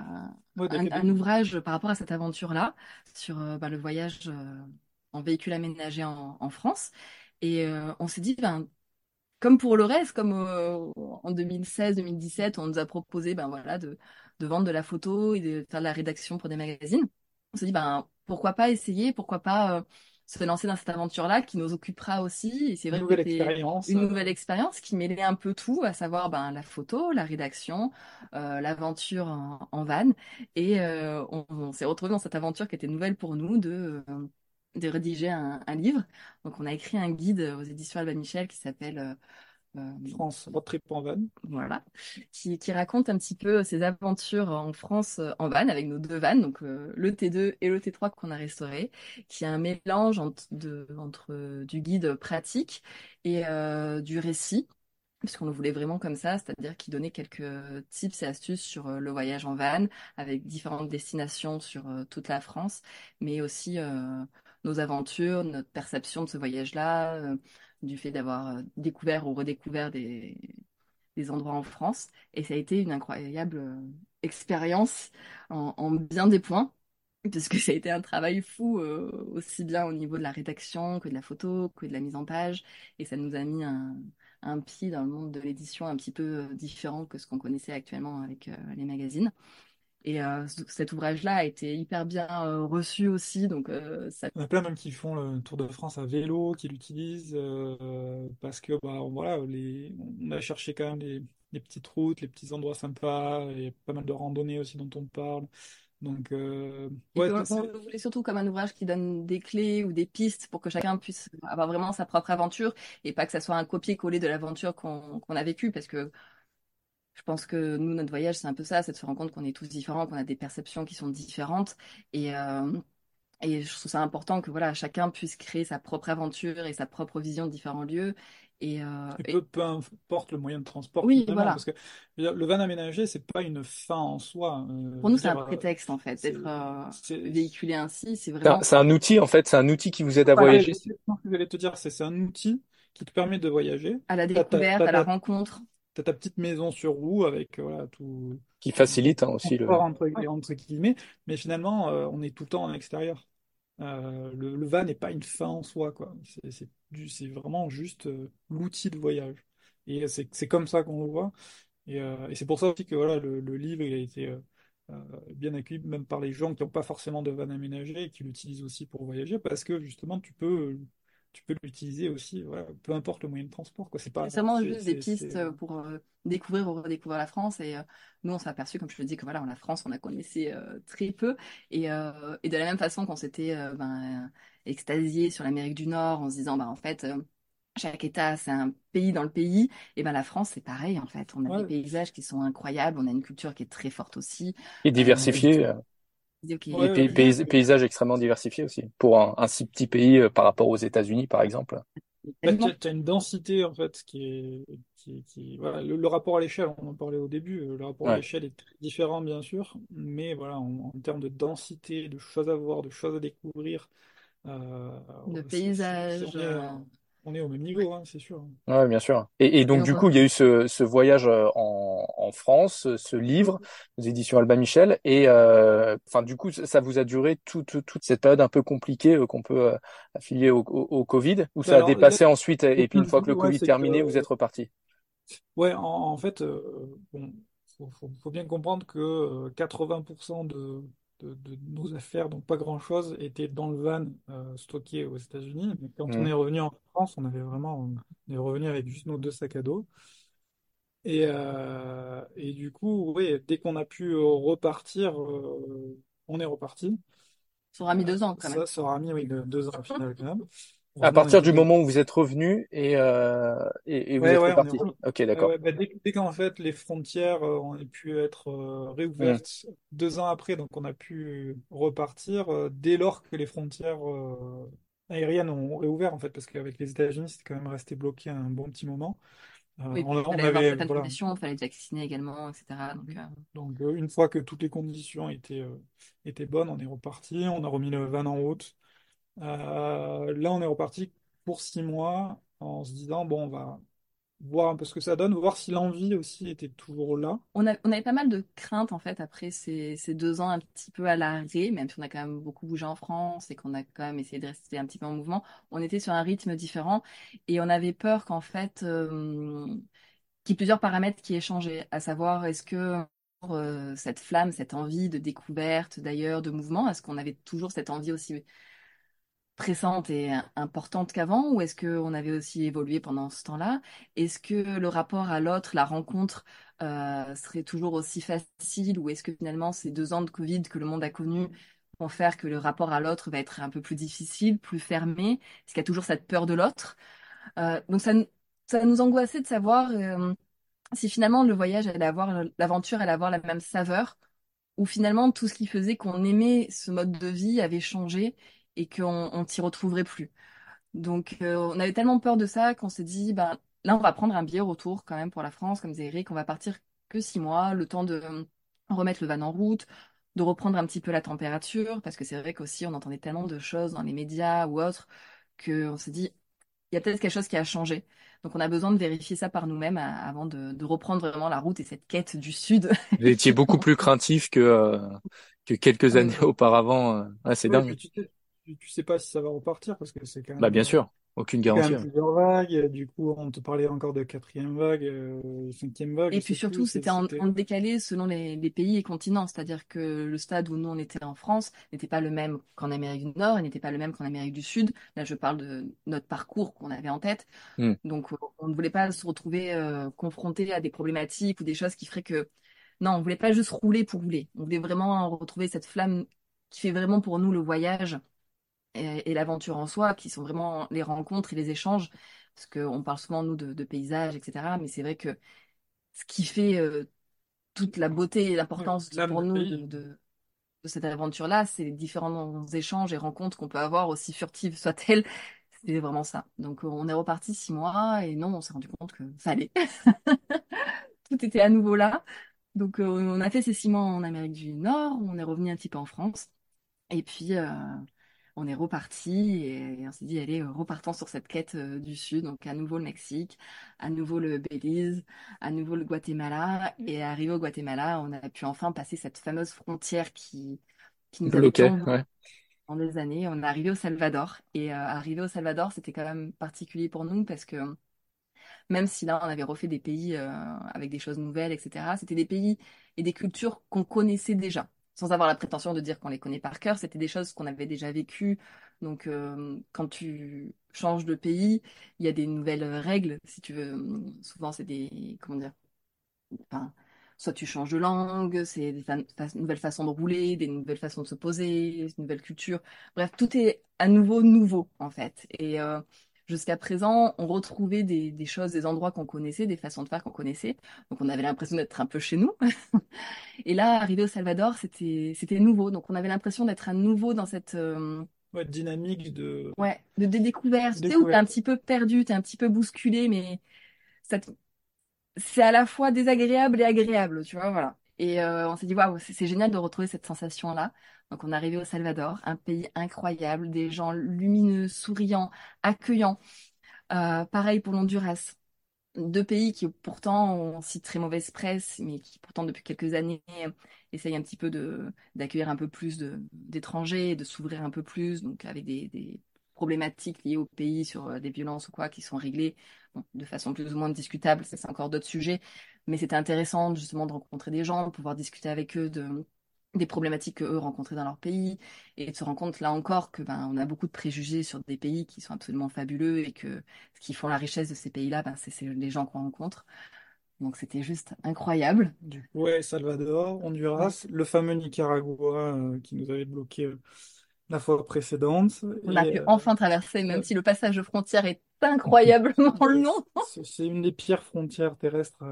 cadeaux. ouvrage par rapport à cette aventure-là, sur euh, le voyage euh, en véhicule aménagé en, en France. Et euh, on s'est dit, ben, comme pour le reste, comme euh, en 2016-2017, on nous a proposé ben, voilà, de, de vendre de la photo et de faire de la rédaction pour des magazines. On s'est dit, ben, pourquoi pas essayer, pourquoi pas euh, se lancer dans cette aventure-là qui nous occupera aussi. Et c'est Une vrai que nouvelle c'était expérience. une nouvelle expérience qui mêlait un peu tout, à savoir ben, la photo, la rédaction, euh, l'aventure en, en van. Et euh, on, on s'est retrouvé dans cette aventure qui était nouvelle pour nous de, euh, de rédiger un, un livre. Donc on a écrit un guide aux éditions Albin Michel qui s'appelle France, road trip en van. voilà, qui, qui raconte un petit peu ses aventures en France euh, en van avec nos deux vannes, donc euh, le T2 et le T3 qu'on a restauré, qui est un mélange entre, de, entre euh, du guide pratique et euh, du récit. Puisqu'on le voulait vraiment comme ça, c'est-à-dire qu'il donnait quelques tips et astuces sur euh, le voyage en van, avec différentes destinations sur euh, toute la France, mais aussi euh, nos aventures, notre perception de ce voyage-là, euh, du fait d'avoir euh, découvert ou redécouvert des, endroits en France. Et ça a été une incroyable euh, expérience en, en bien des points, puisque ça a été un travail fou, euh, aussi bien au niveau de la rédaction que de la photo, que de la mise en page. Et ça nous a mis un, pied dans le monde de l'édition un petit peu différent que ce qu'on connaissait actuellement avec les magazines. Et euh, cet ouvrage-là a été hyper bien euh, reçu aussi, donc euh, ça Il y en a plein même qui font le Tour de France à vélo, qui l'utilisent euh, parce que bah, voilà, les, on a cherché quand même les, les petites routes, les petits endroits sympas, et pas mal de randonnées aussi dont on parle. Donc, ouais, on voulait surtout comme un ouvrage qui donne des clés ou des pistes pour que chacun puisse avoir vraiment sa propre aventure et pas que ça soit un copier-coller de l'aventure qu'on a vécue parce que pense que nous, notre voyage, c'est un peu ça, c'est de se rendre compte qu'on est tous différents, qu'on a des perceptions qui sont différentes et, euh, et je trouve ça important que voilà, chacun puisse créer sa propre aventure et sa propre vision de différents lieux et, euh, et et- peu, peu importe le moyen de transport oui, voilà. parce que dire, le van aménagé, c'est pas une fin en soi. euh, Pour nous, c'est un prétexte en fait c'est, d'être euh, véhiculé ainsi, c'est vraiment c'est un outil, en fait, c'est un outil qui vous aide à ouais, voyager. c'est ce que j'allais te dire, c'est c'est un outil qui te permet de voyager. à la découverte, à la rencontre. T'as ta petite maison sur roue avec euh, voilà, tout, qui facilite hein, aussi le. entre, entre guillemets, mais finalement, euh, on est tout le temps en extérieur. Euh, le, le van n'est pas une fin en soi, quoi. C'est c'est vraiment juste euh, l'outil de voyage. Et c'est c'est comme ça qu'on le voit. Et, euh, et c'est pour ça aussi que voilà, le, le livre il a été bien accueilli, même par les gens qui n'ont pas forcément de van aménagé et qui l'utilisent aussi pour voyager, parce que justement, tu peux, tu peux l'utiliser aussi, voilà, peu importe le moyen de transport, quoi. C'est pas, vraiment juste des pistes euh, pour euh, découvrir ou redécouvrir la France. Et euh, nous, on s'est aperçu, comme je te dis, que voilà, la France, on la connaissait euh, très peu. Et, euh, et de la même façon qu'on s'était euh, ben, extasié sur l'Amérique du Nord en se disant, bah, en fait, euh, chaque État, c'est un pays dans le pays. Et ben la France, c'est pareil, en fait. On a des paysages qui sont incroyables, on a une culture qui est très forte aussi. Et diversifié, euh, et ouais, pays- paysages extrêmement diversifiés aussi. Pour un, un si petit pays euh, par rapport aux États-Unis, par exemple. Bah, tu as, une densité en fait qui est, qui, qui- voilà, le, le rapport à l'échelle, on en parlait au début, euh, le rapport à l'échelle est très différent bien sûr, mais voilà, en, en termes de densité, de choses à voir, de choses à découvrir, euh, de paysages. on est, on est au même niveau, hein, c'est sûr. Ouais, bien sûr. Et, et donc, Et du coup, il y a eu ce, ce voyage euh, en, en France, ce livre aux éditions Albin Michel. Et euh, enfin, du coup, ça vous a duré toute, toute cette période un peu compliquée euh, qu'on peut euh, affilier au, au, au Covid, ou Bah ça a alors, là, dépassé ensuite, et, puis une fois que le ouais, Covid que, terminé, vous êtes reparti? ouais, en, en fait, euh, bon, faut, faut, faut bien comprendre que euh, 80% de, de, de nos affaires, donc pas grand-chose, étaient dans le van euh, stocké aux États-Unis. Mais quand on Mhm. est revenu en France, on avait vraiment, on est revenu avec juste nos deux sacs à dos. Et, euh, et du coup, oui, dès qu'on a pu euh, repartir, euh, on est reparti. Ça aura mis deux ans quand même. ça, ça aura mis oui, de- deux ans au final quand même. À partir du moment où vous êtes revenu et, euh, et, et vous Ouais, êtes ouais, est reparti. Ok, d'accord. ouais, bah, dès, dès qu'en fait les frontières euh, ont pu être euh, réouvertes deux ans après, donc on a pu repartir euh, dès lors que les frontières euh, aériennes ont réouvert en fait, parce qu'avec les États-Unis c'était quand même resté bloqué un bon petit moment. Euh, Oui, on, on avait certaines voilà. conditions, il fallait être vacciné également, etc. Donc, euh, Donc euh, une fois que toutes les conditions étaient euh, étaient bonnes, on est reparti, on a remis le van en route. Euh, là on est reparti pour six mois en se disant bon on va voir un peu ce que ça donne, voir si l'envie aussi était toujours là. on avait pas mal de craintes en fait après ces, ces deux ans un petit peu à l'arrêt, même si on a quand même beaucoup bougé en France et qu'on a quand même essayé de rester un petit peu en mouvement, on était sur un rythme différent et on avait peur qu'en fait euh, qu'il y ait plusieurs paramètres qui aient changé, à savoir est-ce que euh, cette flamme, cette envie de découverte d'ailleurs, de mouvement, est-ce qu'on avait toujours cette envie aussi pressante et importante qu'avant, ou est-ce qu'on avait aussi évolué pendant ce temps-là? Est-ce que le rapport à l'autre, la rencontre, euh, serait toujours aussi facile, ou est-ce que finalement ces deux ans de Covid que le monde a connus vont faire que le rapport à l'autre va être un peu plus difficile, plus fermé? Est-ce qu'il y a toujours cette peur de l'autre? Euh, donc ça, ça nous angoissait de savoir euh, si finalement le voyage allait avoir, l'aventure allait avoir la même saveur, ou finalement tout ce qui faisait qu'on aimait ce mode de vie avait changé et qu'on on t'y retrouverait plus. Donc euh, on avait tellement peur de ça qu'on s'est dit, ben, là on va prendre un billet retour quand même pour la France, comme disait Eric, on va partir que six mois, le temps de euh, remettre le van en route, de reprendre un petit peu la température, parce que c'est vrai qu'aussi on entendait tellement de choses dans les médias ou autres, qu'on s'est dit, il y a peut-être quelque chose qui a changé. Donc on a besoin de vérifier ça par nous-mêmes à- avant de, de reprendre vraiment la route et cette quête du sud. Vous étiez beaucoup plus craintif que, euh, que quelques Ouais, années auparavant. euh. Ouais, c'est dingue. tu tu, tu sais pas si ça va repartir parce que c'est quand Bah, même, bien euh, sûr. Aucune garantie. même ouais. plusieurs vagues. Du coup, on te parlait encore de quatrième vague, euh, cinquième vague, Et puis surtout, c'était en, décalé selon les, les pays et continents. C'est-à-dire que le stade où nous on était en France n'était pas le même qu'en Amérique du Nord et n'était pas le même qu'en Amérique du Sud. Là, je parle de notre parcours qu'on avait en tête. Hmm. Donc, euh, on ne voulait pas se retrouver euh, confronté à des problématiques ou des choses qui feraient que... Non, on voulait pas juste rouler pour rouler. On voulait vraiment retrouver cette flamme qui fait vraiment pour nous le voyage et, et l'aventure en soi, qui sont vraiment les rencontres et les échanges. Parce qu'on parle souvent, nous, de, de paysages, etc. Mais c'est vrai que ce qui fait euh, toute la beauté et l'importance pour nous de, pays. de, de cette aventure-là, c'est les différents échanges et rencontres qu'on peut avoir, aussi furtives soient-elles. C'était vraiment ça. Donc, on est reparti six mois et non, on s'est rendu compte que ça allait. Tout était à nouveau là. Donc, euh, on a fait ces six mois en Amérique du Nord, on est revenu un petit peu en France. Et puis, euh, on est reparti et on s'est dit, allez, euh, repartons sur cette quête euh, du Sud. Donc, à nouveau le Mexique, à nouveau le Belize, à nouveau le Guatemala. Et arrivé au Guatemala, on a pu enfin passer cette fameuse frontière qui, qui nous ouais. en des années. On est arrivé au Salvador. Et euh, arrivé au Salvador, c'était quand même particulier pour nous parce que même si là, on avait refait des pays euh, avec des choses nouvelles, etc., c'était des pays et des cultures qu'on connaissait déjà. Sans avoir la prétention de dire qu'on les connaît par cœur, c'était des choses qu'on avait déjà vécues. Donc, euh, quand tu changes de pays, il y a des nouvelles règles, si tu veux. Souvent, c'est des, comment dire, enfin, soit tu changes de langue, c'est des fa- fa- nouvelles façons de rouler, des nouvelles façons de se poser, une nouvelle culture. Bref, tout est à nouveau nouveau, en fait. Euh, jusqu'à présent, on retrouvait des, des choses, des endroits qu'on connaissait, des façons de faire qu'on connaissait. Donc, on avait l'impression d'être un peu chez nous. Et là, arrivé au Salvador, c'était, nouveau. Donc, on avait l'impression d'être à nouveau dans cette, euh, Ouais, dynamique de ouais, de, de découverte. Tu sais, où t'es un petit peu perdu, t'es un petit peu bousculé, mais ça te c'est à la fois désagréable et agréable, tu vois, voilà. Et euh, on s'est dit, waouh, c'est génial de retrouver cette sensation-là. Donc, on est arrivé au Salvador, un pays incroyable, des gens lumineux, souriants, accueillants. pareil pour l'Honduras. Deux pays qui pourtant ont aussi très mauvaise presse, mais qui pourtant depuis quelques années essayent un petit peu d'accueillir un peu plus d'étrangers, de, s'ouvrir un peu plus, donc avec des, problématiques liées au pays sur euh, des violences ou quoi qui sont réglées de façon plus ou moins discutable, ça c'est encore d'autres sujets, mais c'était intéressant justement de rencontrer des gens, de pouvoir discuter avec eux de des problématiques qu'eux rencontraient dans leur pays et de se rendre compte là encore que ben on a beaucoup de préjugés sur des pays qui sont absolument fabuleux et que ce qui font la richesse de ces pays-là ben c'est les gens qu'on rencontre. Donc c'était juste incroyable. Ouais Salvador Honduras le fameux Nicaragua euh, qui nous avait bloqué euh, la fois précédente on a pu euh, enfin traverser même si le passage de frontière est incroyablement long. C'est une des pires frontières terrestres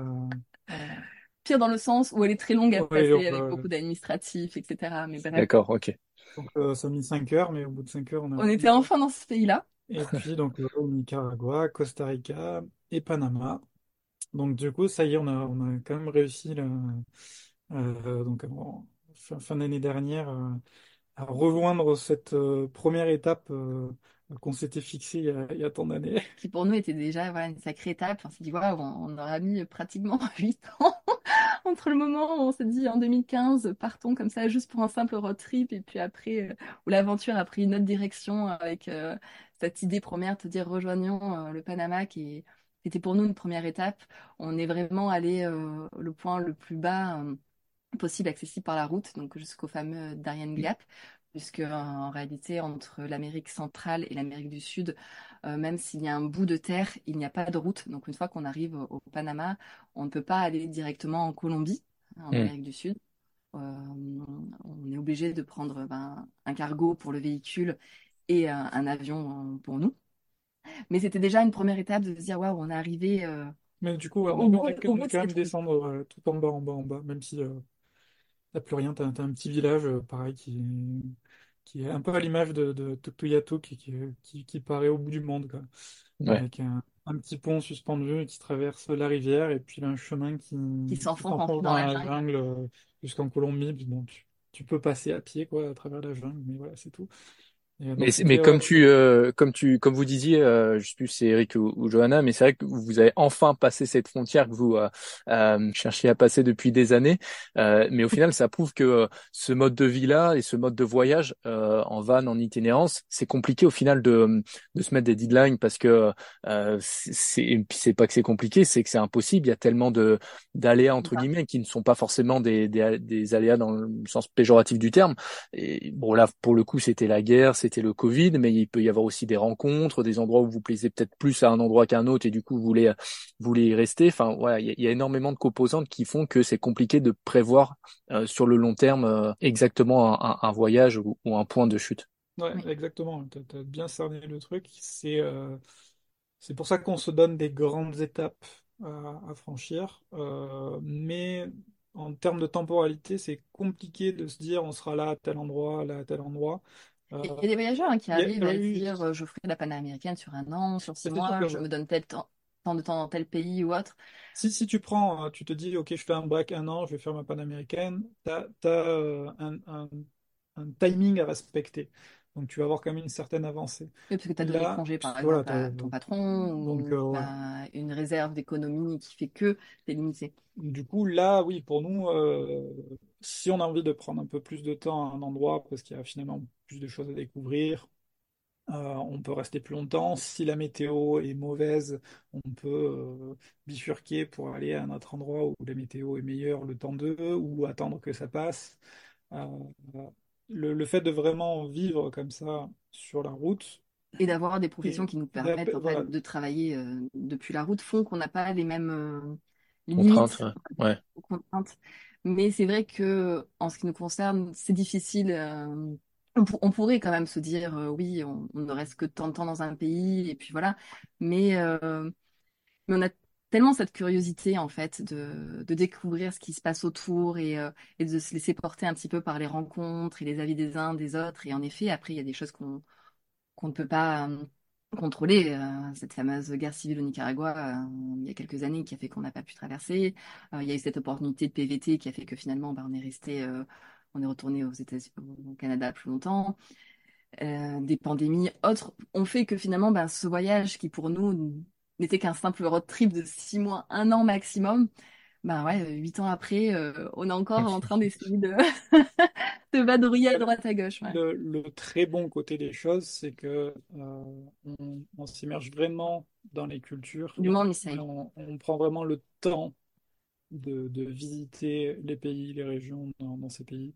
dans le sens où elle est très longue à passer avec beaucoup d'administratifs, etc. Mais D'accord, ok. Donc euh, ça a mis 5 heures, mais au bout de 5 heures, on a... On était enfin dans ce pays-là. Et puis donc euh, Nicaragua, Costa Rica et Panama. Donc du coup, ça y est, on a, on a quand même réussi euh, donc fin, d'année dernière à rejoindre cette première étape qu'on s'était fixée il y, a, tant d'années. Qui pour nous était déjà voilà, une sacrée étape. On s'est dit, voilà, on, on aura mis pratiquement 8 ans entre le moment où on s'est dit en 2015, partons comme ça juste pour un simple road trip, et puis après, euh, où l'aventure a pris une autre direction avec euh, cette idée première de dire rejoignons euh, le Panama qui était pour nous une première étape. On est vraiment allé le point le plus bas possible accessible par la route, donc jusqu'au fameux Darien Gap, puisque en réalité, entre l'Amérique centrale et l'Amérique du Sud, euh, même s'il y a un bout de terre, il n'y a pas de route. Donc une fois qu'on arrive au Panama, on ne peut pas aller directement en Colombie, en hmm. Amérique du Sud. Euh, on est obligé de prendre ben, un cargo pour le véhicule et un avion pour nous. Mais c'était déjà une première étape de se dire waouh, on est arrivé. Euh, Mais du coup, on, a quand même descendre tout en bas, en bas, en bas, même si t'as plus rien, t'as as un petit village pareil qui qui est un peu à l'image de, de qui, qui, qui, paraît au bout du monde, quoi. Avec un, petit pont suspendu qui traverse la rivière, et puis un chemin qui, qui s'enfonce dans, la jungle, euh, jusqu'en Colombie. Bon, tu, tu, peux passer à pied, quoi, à travers la jungle, mais voilà, c'est tout. Mais, mais comme tu, euh, comme tu, comme vous disiez, euh, je sais plus si c'est Eric ou, Johanna, mais c'est vrai que vous avez enfin passé cette frontière que vous euh, euh cherchiez à passer depuis des années. mais au final, ça prouve que ce mode de vie-là et ce mode de voyage en van, en itinérance, c'est compliqué au final de, de se mettre des deadlines parce que c'est, c'est pas que c'est compliqué, c'est que c'est impossible. Il y a tellement de d'aléas entre guillemets qui ne sont pas forcément des, des, des aléas dans le sens péjoratif du terme. Et bon là, pour le coup, c'était la guerre, c'était le Covid, mais il peut y avoir aussi des rencontres, des endroits où vous plaisez peut-être plus à un endroit qu'à un autre et du coup vous voulez, voulez y rester. Enfin, voilà, il y, a énormément de composantes qui font que c'est compliqué de prévoir euh, sur le long terme euh, exactement un, voyage ou, un point de chute. Ouais, exactement. Tu as, bien cerné le truc. C'est euh, c'est pour ça qu'on se donne des grandes étapes à, franchir. mais en termes de temporalité, c'est compliqué de se dire on sera là à tel endroit, là à tel endroit. Il y a des voyageurs hein, qui arrivent à dire euh, je ferai la panaméricaine sur un an, sur six mois, je me donne tel temps, tant de temps dans tel pays ou autre. Si, si tu prends, euh, tu te dis, ok, je fais un break un an, je vais faire ma panaméricaine, tu as, euh, un, un, un, timing à respecter. Donc tu vas avoir quand même une certaine avancée. Oui, parce que tu as donné congé par exemple à ton patron, ou une réserve d'économie qui fait que tu es limité. Du coup, là, oui, pour nous, si on a envie de prendre un peu plus de temps à un endroit, parce qu'il y a finalement plus de choses à découvrir, euh, on peut rester plus longtemps. Si la météo est mauvaise, on peut euh, bifurquer pour aller à un autre endroit où la météo est meilleure le temps d'eux, ou attendre que ça passe. Euh, le, fait de vraiment vivre comme ça sur la route. Et d'avoir des professions qui nous permettent de travailler depuis la route font qu'on n'a pas les mêmes contraintes. contraintes. Mais c'est vrai que en ce qui nous concerne, c'est difficile. Euh, on, pourrait quand même se dire, euh, oui, on, ne reste que tant de temps dans un pays, et puis voilà. Mais, euh, mais on a tellement cette curiosité, en fait, de, de découvrir ce qui se passe autour et, et de se laisser porter un petit peu par les rencontres et les avis des uns, des autres. Et en effet, après, il y a des choses qu'on qu'on ne peut pas contrôler euh, cette fameuse guerre civile au Nicaragua euh, il y a quelques années qui a fait qu'on n'a pas pu traverser. Euh, il y a eu cette opportunité de PVT qui a fait que finalement bah, on est resté, on est retourné aux États au Canada plus longtemps. des pandémies autres, ont fait que finalement, ben, ce voyage qui pour nous n'était qu'un simple road trip de six mois, un an maximum, ben ouais, huit ans après, on est encore en train d'essayer de, de vadrouiller à droite à gauche. Le, très bon côté des choses, c'est que on, s'immerge vraiment dans les cultures. Du monde, on, on prend vraiment le temps de, de, visiter les pays, les régions dans, dans ces pays.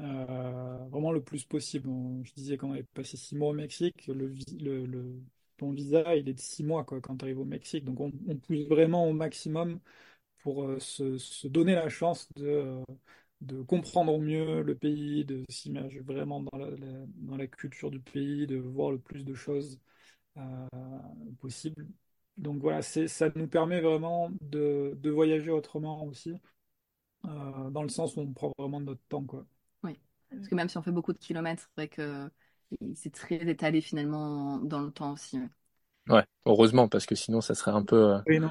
Euh, vraiment le plus possible. Je disais qu'on avait passé six mois au Mexique, le, le, le, ton visa il est de six mois quand tu arrives au Mexique. Donc on, pousse vraiment au maximum pour euh, se, donner la chance de, euh, de comprendre mieux le pays, de s'immerger vraiment dans la, culture du pays, de voir le plus de choses euh, possible. Donc voilà, ça nous permet vraiment de, de voyager autrement aussi, euh, dans le sens où on prend vraiment notre temps. Quoi. Oui, parce que même si on fait beaucoup de kilomètres, c'est vrai que c'est très étalé finalement dans le temps aussi. Ouais, heureusement, parce que sinon ça serait un peu, euh,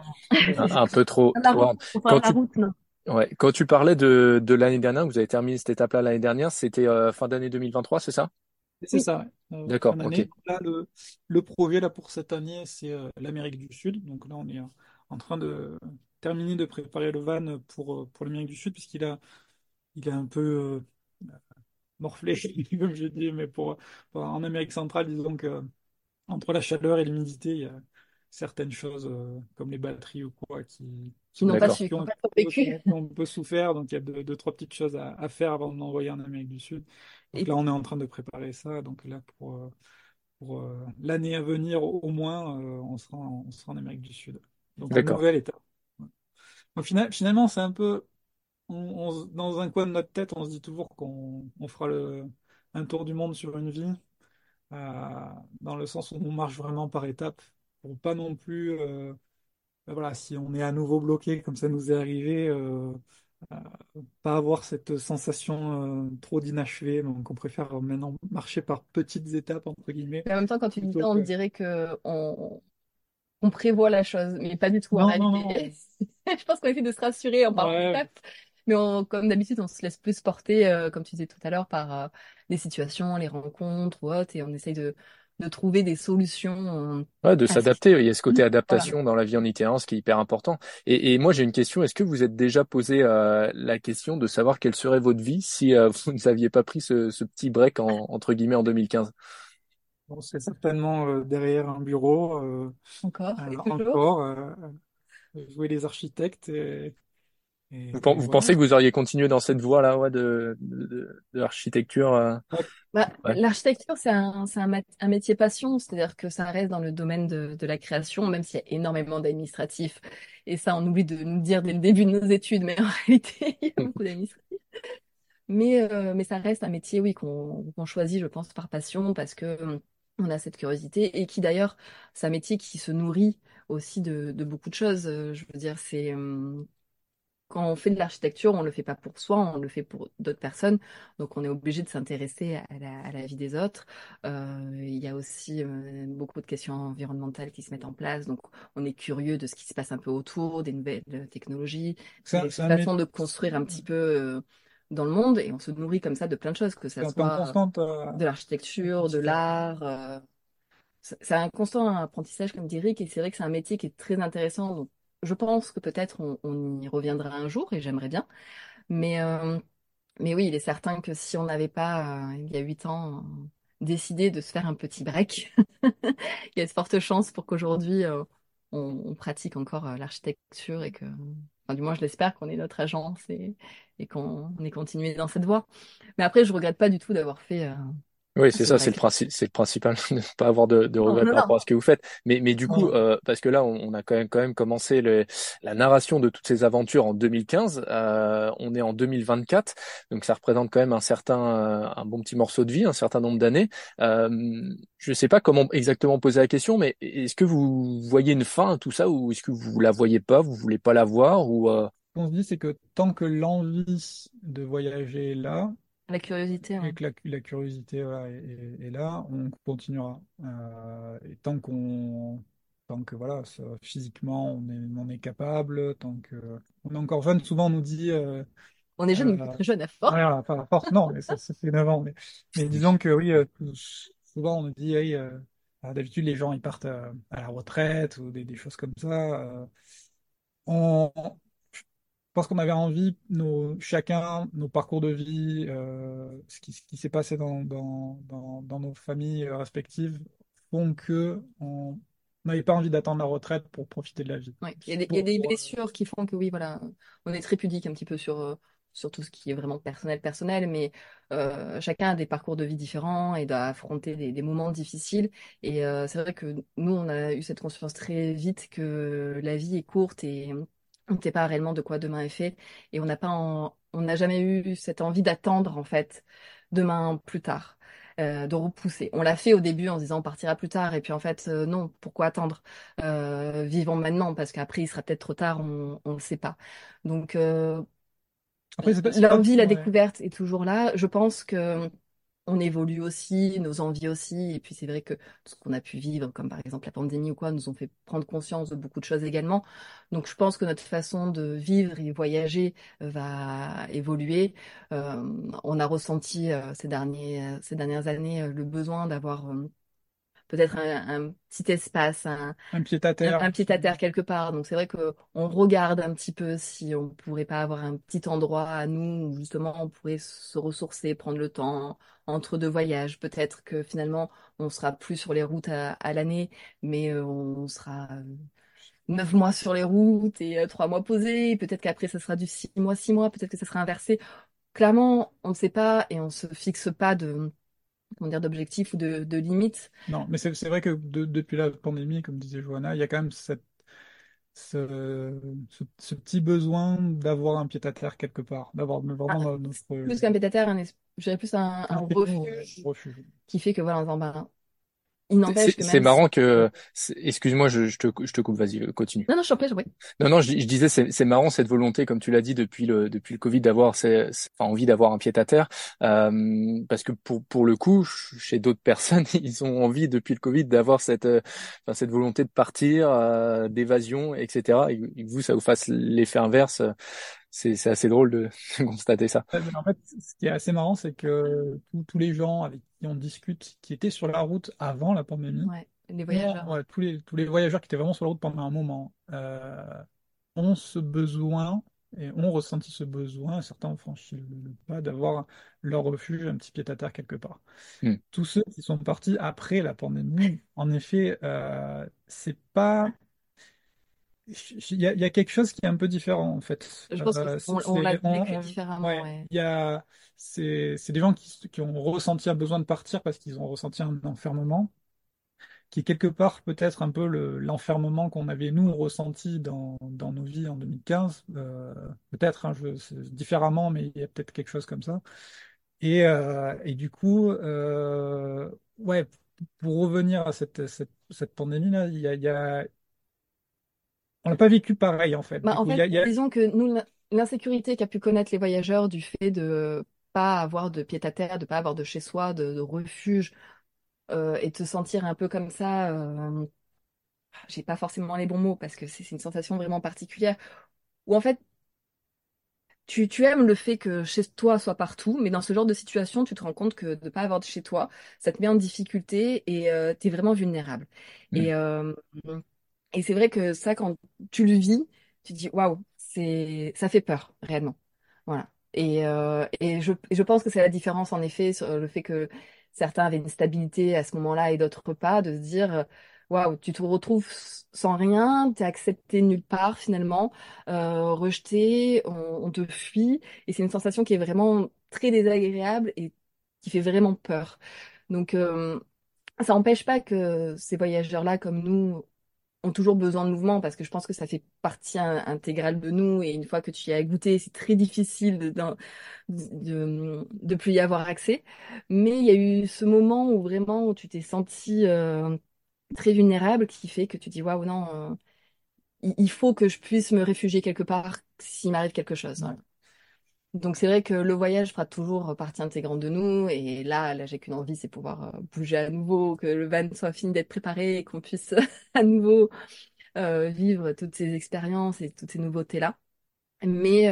un, peu trop. quand, tu... Ouais. quand tu parlais de, de l'année dernière, vous avez terminé cette étape-là l'année dernière, c'était euh, fin d'année 2023, c'est ça? C'est ça. Euh, D'accord. Là, le, le, projet là pour cette année, c'est euh, l'Amérique du Sud. Donc là, on est en train de terminer de préparer le van pour, pour l'Amérique du Sud, puisqu'il a, il a un peu morflé, comme je dis, mais pour, en Amérique centrale, disons que entre la chaleur et l'humidité, il y a certaines choses comme les batteries ou quoi qui, qui n'ont pas su, qui ont, vécu. On peut souffrir, donc il y a deux, deux trois petites choses à, à faire avant de l'envoyer en Amérique du Sud. Donc là, on est en train de préparer ça. Donc là, pour, euh, pour euh, l'année à venir, au moins, euh, on sera, en, on sera en Amérique du Sud. Donc, un nouvel état. Au final, finalement, c'est un peu, on, dans un coin de notre tête, on se dit toujours qu'on on fera le, un tour du monde sur une vie, dans le sens où on marche vraiment par étapes, pour pas non plus, ben voilà, si on est à nouveau bloqué, comme ça nous est arrivé, pas avoir cette sensation euh, trop d'inachevé. Donc, on préfère maintenant marcher par petites étapes, entre guillemets. Mais en même temps, quand tu dis ça, on dirait que on, on, prévoit la chose, mais pas du tout en réalité. Je pense qu'on essaie de se rassurer en parlant d'étapes. Mais comme d'habitude, on se laisse plus porter, euh, comme tu disais tout à l'heure, par euh, les situations, les rencontres ou autres, et on essaye de, de trouver des solutions. Ouais, de s'adapter. Il y a ce côté adaptation dans la vie en itinérance qui est hyper important. Et, et moi, j'ai une question. Est-ce que vous êtes déjà posé euh, la question de savoir quelle serait votre vie si euh, vous n'aviez pas pris ce, ce petit break en, entre guillemets en 2015 bon, C'est certainement euh, derrière un bureau. encore. encore. jouer les architectes. Et, vous, pensez que vous auriez continué dans cette voie-là ouais, de, de, de l'architecture euh... bah, L'architecture, c'est un, un, un, métier passion, c'est-à-dire que ça reste dans le domaine de, de la création, même s'il y a énormément d'administratifs. Et ça, on oublie de nous dire dès le début de nos études, mais en réalité, il y a beaucoup d'administratifs. Mais, euh, mais ça reste un métier, oui, qu'on choisit, je pense, par passion, parce que on a cette curiosité et qui d'ailleurs, c'est un métier qui se nourrit aussi de, de beaucoup de choses. Je veux dire, c'est hum, quand on fait de l'architecture, on le fait pas pour soi, on le fait pour d'autres personnes. Donc, on est obligé de s'intéresser à, à la, vie des autres. Euh, il y a aussi euh, beaucoup de questions environnementales qui se mettent en place. Donc, on est curieux de ce qui se passe un peu autour, des nouvelles technologies, des façons de construire un petit peu euh, dans le monde. Et on se nourrit comme ça de plein de choses, que ça soit de l'architecture, de l'art. C'est un constant apprentissage, comme dit Rick, et c'est vrai que c'est un métier qui est très intéressant. Donc, je pense que peut-être on, y reviendra un jour et j'aimerais bien. Mais, euh, mais oui, il est certain que si on n'avait pas, euh, il y a huit ans, décidé de se faire un petit break, il y a de fortes chances pour qu'aujourd'hui euh, on, pratique encore l'architecture et que, du moins je l'espère qu'on ait notre agence et, qu'on ait continué dans cette voie. Mais après, je regrette pas du tout d'avoir fait oui, c'est ça, c'est le principe, c'est le principal, ne pas avoir de, de regrets par rapport à ce que vous faites. Mais, mais du coup, euh, parce que là, on, a quand même, quand même commencé le, la narration de toutes ces aventures en 2015. Euh, on est en 2024, donc ça représente quand même un certain, euh, un bon petit morceau de vie, un certain nombre d'années. Euh, je ne sais pas comment exactement poser la question, mais est-ce que vous voyez une fin à tout ça, ou est-ce que vous la voyez pas, vous voulez pas la voir, ou euh... Ce qu'on se dit, c'est que tant que l'envie de voyager est là, la curiosité. Et que la, curiosité est, là, on continuera. Euh, et tant qu'on tant que voilà, physiquement on est, on est capable, tant que on est encore jeune, souvent on nous dit. Euh, on est jeune, mais euh, très jeune à force. Voilà, pas à force, non, mais ça, fait 9 ans. Mais, mais disons que oui, souvent on nous dit, hey, euh, d'habitude les gens ils partent à la retraite ou des, des choses comme ça. on, pense qu'on avait envie, nos, chacun, nos parcours de vie, ce qui, ce qui s'est passé dans, dans, dans, dans, nos familles respectives font que on, n'avait pas envie d'attendre la retraite pour profiter de la vie. il y a des, il y a des blessures qui font que oui, voilà, on est très pudique un petit peu sur, euh, sur tout ce qui est vraiment personnel, personnel, mais euh, chacun a des parcours de vie différents et doit affronter des, des moments difficiles. Et euh, c'est vrai que nous, on a eu cette conscience très vite que la vie est courte et on ne sait pas réellement de quoi demain est fait. Et on n'a pas, on n'a jamais eu cette envie d'attendre en fait demain plus tard. Euh, de repousser. On l'a fait au début en se disant on partira plus tard, et puis en fait, euh, non, pourquoi attendre euh, Vivons maintenant, parce qu'après, il sera peut-être trop tard, on ne sait pas. Donc, l'envie, la découverte est toujours là. Je pense que on évolue aussi, nos envies aussi, et puis c'est vrai que ce qu'on a pu vivre, comme par exemple la pandémie ou quoi, nous ont fait prendre conscience de beaucoup de choses également. Donc je pense que notre façon de vivre et voyager euh, va évoluer. Euh, on a ressenti euh, ces derniers, ces dernières années le besoin d'avoir peut-être un, petit espace, un, un pied à terre, un, pied à terre quelque part. Donc c'est vrai que on regarde un petit peu si on pourrait pas avoir un petit endroit à nous où justement on pourrait se ressourcer, prendre le temps entre deux voyages. Peut-être que finalement on sera plus sur les routes à, l'année, mais euh, on sera euh, neuf mois sur les routes et euh, trois mois posés. Peut-être qu'après ça sera du six mois, six mois. Peut-être que ça sera inversé. Clairement, on ne sait pas et on se fixe pas de comment dire, d'objectifs ou de, de, limites. Non, mais c'est vrai que depuis la pandémie, comme disait Johanna, il y a quand même cette, ce, ce, petit besoin d'avoir un pied-à-terre quelque part, d'avoir ah, notre... Plus qu'un pied-à-terre, un, je dirais plus un, un refuge, refuge, qui fait que voilà, c'est marrant que, excuse-moi, je, je, te, je te coupe, vas-y, euh, continue. Non, non, je t'en prie, je Non, non, je, je disais, c'est marrant cette volonté, comme tu l'as dit depuis le depuis le Covid, d'avoir, enfin, envie d'avoir un pied à terre, euh, parce que pour pour le coup, chez d'autres personnes, ils ont envie depuis le Covid d'avoir cette, euh, enfin, cette volonté de partir, euh, d'évasion, etc. Et, vous, ça vous fasse l'effet inverse c'est assez drôle de, constater ça. En fait, ce qui est assez marrant, c'est que tous les gens avec qui on discute, qui étaient sur la route avant la pandémie, les voyageurs, tous les tous les voyageurs qui étaient vraiment sur la route pendant un moment, euh, ont ce besoin et ont ressenti ce besoin. Certains ont franchi le, pas d'avoir leur refuge, un petit pied à terre quelque part. Hmm. Tous ceux qui sont partis après la pandémie, en effet, euh, c'est pas il y, a, il y, a quelque chose qui est un peu différent en fait. Je pense euh, qu'on on, l'a vécu différemment. Ouais, Il y a, c'est, c'est des gens qui, qui ont ressenti un besoin de partir parce qu'ils ont ressenti un enfermement, qui est quelque part peut-être un peu le, l'enfermement qu'on avait nous ressenti dans, dans nos vies en 2015. Euh, peut-être, hein, je, différemment, mais il y a peut-être quelque chose comme ça. Et, euh, et du coup, euh, ouais, pour revenir à cette, cette, cette pandémie-là, il y a, il y a on n'a pas vécu pareil en fait. Bah, en fait, disons que nous, l'insécurité qu'a pu connaître les voyageurs du fait de pas avoir de pied à terre, de pas avoir de chez soi, de, refuge, euh, et de se sentir un peu comme ça, euh, j'ai pas forcément les bons mots parce que c'est une sensation vraiment particulière, où en fait, tu, tu aimes le fait que chez toi soit partout, mais dans ce genre de situation, tu te rends compte que de pas avoir de chez toi, ça te met en difficulté et euh, tu es vraiment vulnérable. Et, euh, et c'est vrai que ça, quand tu le vis, tu dis waouh, c'est ça fait peur réellement. Voilà. Et, euh, et, je, je pense que c'est la différence en effet sur le fait que certains avaient une stabilité à ce moment-là et d'autres pas, de se dire waouh, tu te retrouves sans rien, t'es accepté nulle part finalement, euh, rejeté, on, on, te fuit, et c'est une sensation qui est vraiment très désagréable et qui fait vraiment peur. Donc euh, ça n'empêche pas que ces voyageurs-là, comme nous, ont toujours besoin de mouvement parce que je pense que ça fait partie intégrale de nous et une fois que tu y as goûté, c'est très difficile de, de, de, plus y avoir accès. Mais il y a eu ce moment où vraiment où tu t'es senti euh, très vulnérable qui fait que tu dis waouh non, euh, il faut que je puisse me réfugier quelque part s'il m'arrive quelque chose. Donc c'est vrai que le voyage fera toujours partie intégrante de nous et là, là j'ai qu'une envie, c'est pouvoir euh, bouger à nouveau, que le van soit fini d'être préparé et qu'on puisse à nouveau euh, vivre toutes ces expériences et toutes ces nouveautés-là. mais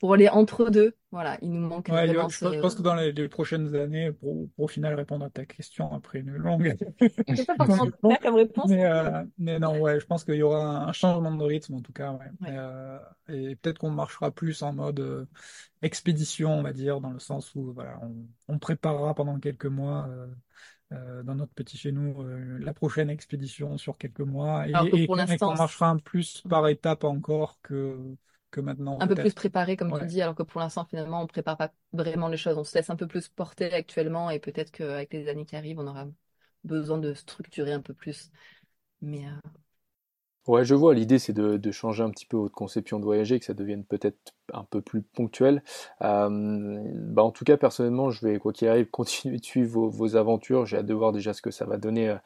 pour aller entre deux, voilà, il nous manque Ouais, vraiment je, ce... pense je pense que dans les, les prochaines années, pour, pour au final répondre à ta question après une longue, pas forcément longue comme réponse. mais, euh, mais non, ouais, je pense qu'il y aura un changement de rythme en tout cas, ouais. Ouais. Euh, et peut-être qu'on marchera plus en mode euh, expédition, on va dire, dans le sens où voilà, on, on préparera pendant quelques mois. euh, euh, dans notre petit chez nous, euh, la prochaine expédition sur quelques mois, et, et et qu'on marchera un plus par étapes encore que, que maintenant, un peu plus préparé, comme tu dis, alors que pour l'instant, finalement, on prépare pas vraiment les choses. On se laisse un peu plus porter actuellement et peut-être qu'avec les années qui arrivent, on aura besoin de structurer un peu plus. Mais euh, Ouais, je vois. L'idée, c'est de, de changer un petit peu votre conception de voyager, que ça devienne peut-être un peu plus ponctuel. Euh, bah, en tout cas, personnellement, je vais, quoi qu'il arrive, continuer de suivre vos, aventures. J'ai hâte de voir déjà ce que ça va donner euh,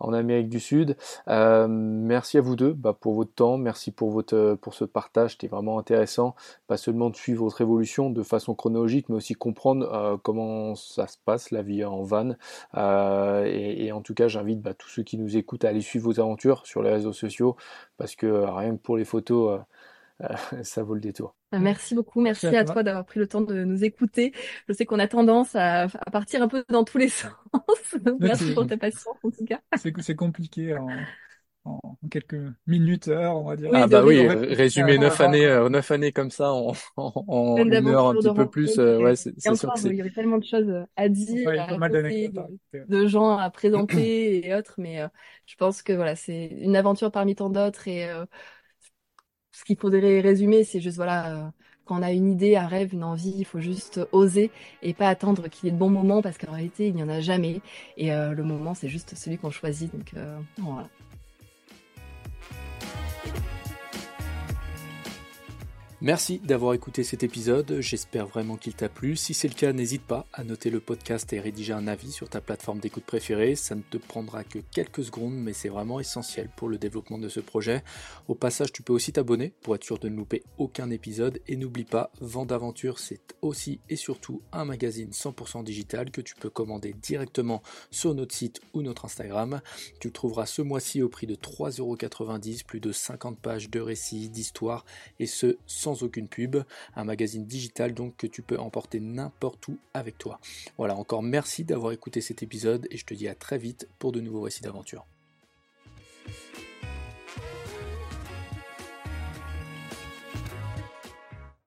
en Amérique du Sud. Euh, merci à vous deux bah, pour votre temps. Merci pour votre, pour ce partage. C'était vraiment intéressant. Pas seulement de suivre votre évolution de façon chronologique, mais aussi comprendre euh, comment ça se passe, la vie en van. Euh, et, en tout cas, j'invite bah, tous ceux qui nous écoutent à aller suivre vos aventures sur les réseaux sociaux parce que euh, rien que pour les photos, euh, euh, ça vaut le détour. merci beaucoup, merci Merci à à toi. toi d'avoir pris le temps de nous écouter. Je sais qu'on a tendance à, à partir un peu dans tous les sens. Merci pour ta patience, en tout cas. c'est c'est compliqué en, en quelques minutes, heures, on va dire. Oui, Ah bah oui, résumer euh, neuf années, euh, neuf années comme ça en, en, une heure, un petit peu plus, euh, ouais, c'est sûr que c'est. il y aurait tellement de choses à dire, Ouais, il y a à pas mal raconter, d'anecdotes de, gens à présenter et autres. Mais euh, je pense que voilà, c'est une aventure parmi tant d'autres. Et euh, ce qu'il faudrait résumer, c'est juste voilà, euh, quand on a une idée, un rêve, une envie, il faut juste oser et pas attendre qu'il y ait de bons moments parce qu'en réalité, il n'y en a jamais. Et euh, le moment, c'est juste celui qu'on choisit. Donc euh, voilà. Merci d'avoir écouté cet épisode, j'espère vraiment qu'il t'a plu. Si c'est le cas, n'hésite pas à noter le podcast et rédiger un avis sur ta plateforme d'écoute préférée. Ça ne te prendra que quelques secondes, mais c'est vraiment essentiel pour le développement de ce projet. Au passage, tu peux aussi t'abonner pour être sûr de ne louper aucun épisode. Et n'oublie pas, Vent d'aventure, c'est aussi et surtout un magazine 100% digital que tu peux commander directement sur notre site ou notre Instagram. Tu le trouveras ce mois-ci au prix de 3,90€, plus de 50 pages de récits, d'histoires, et ce aucune pub. Un magazine digital donc que tu peux emporter n'importe où avec toi. Voilà, encore merci d'avoir écouté cet épisode et je te dis à très vite pour de nouveaux récits d'aventure.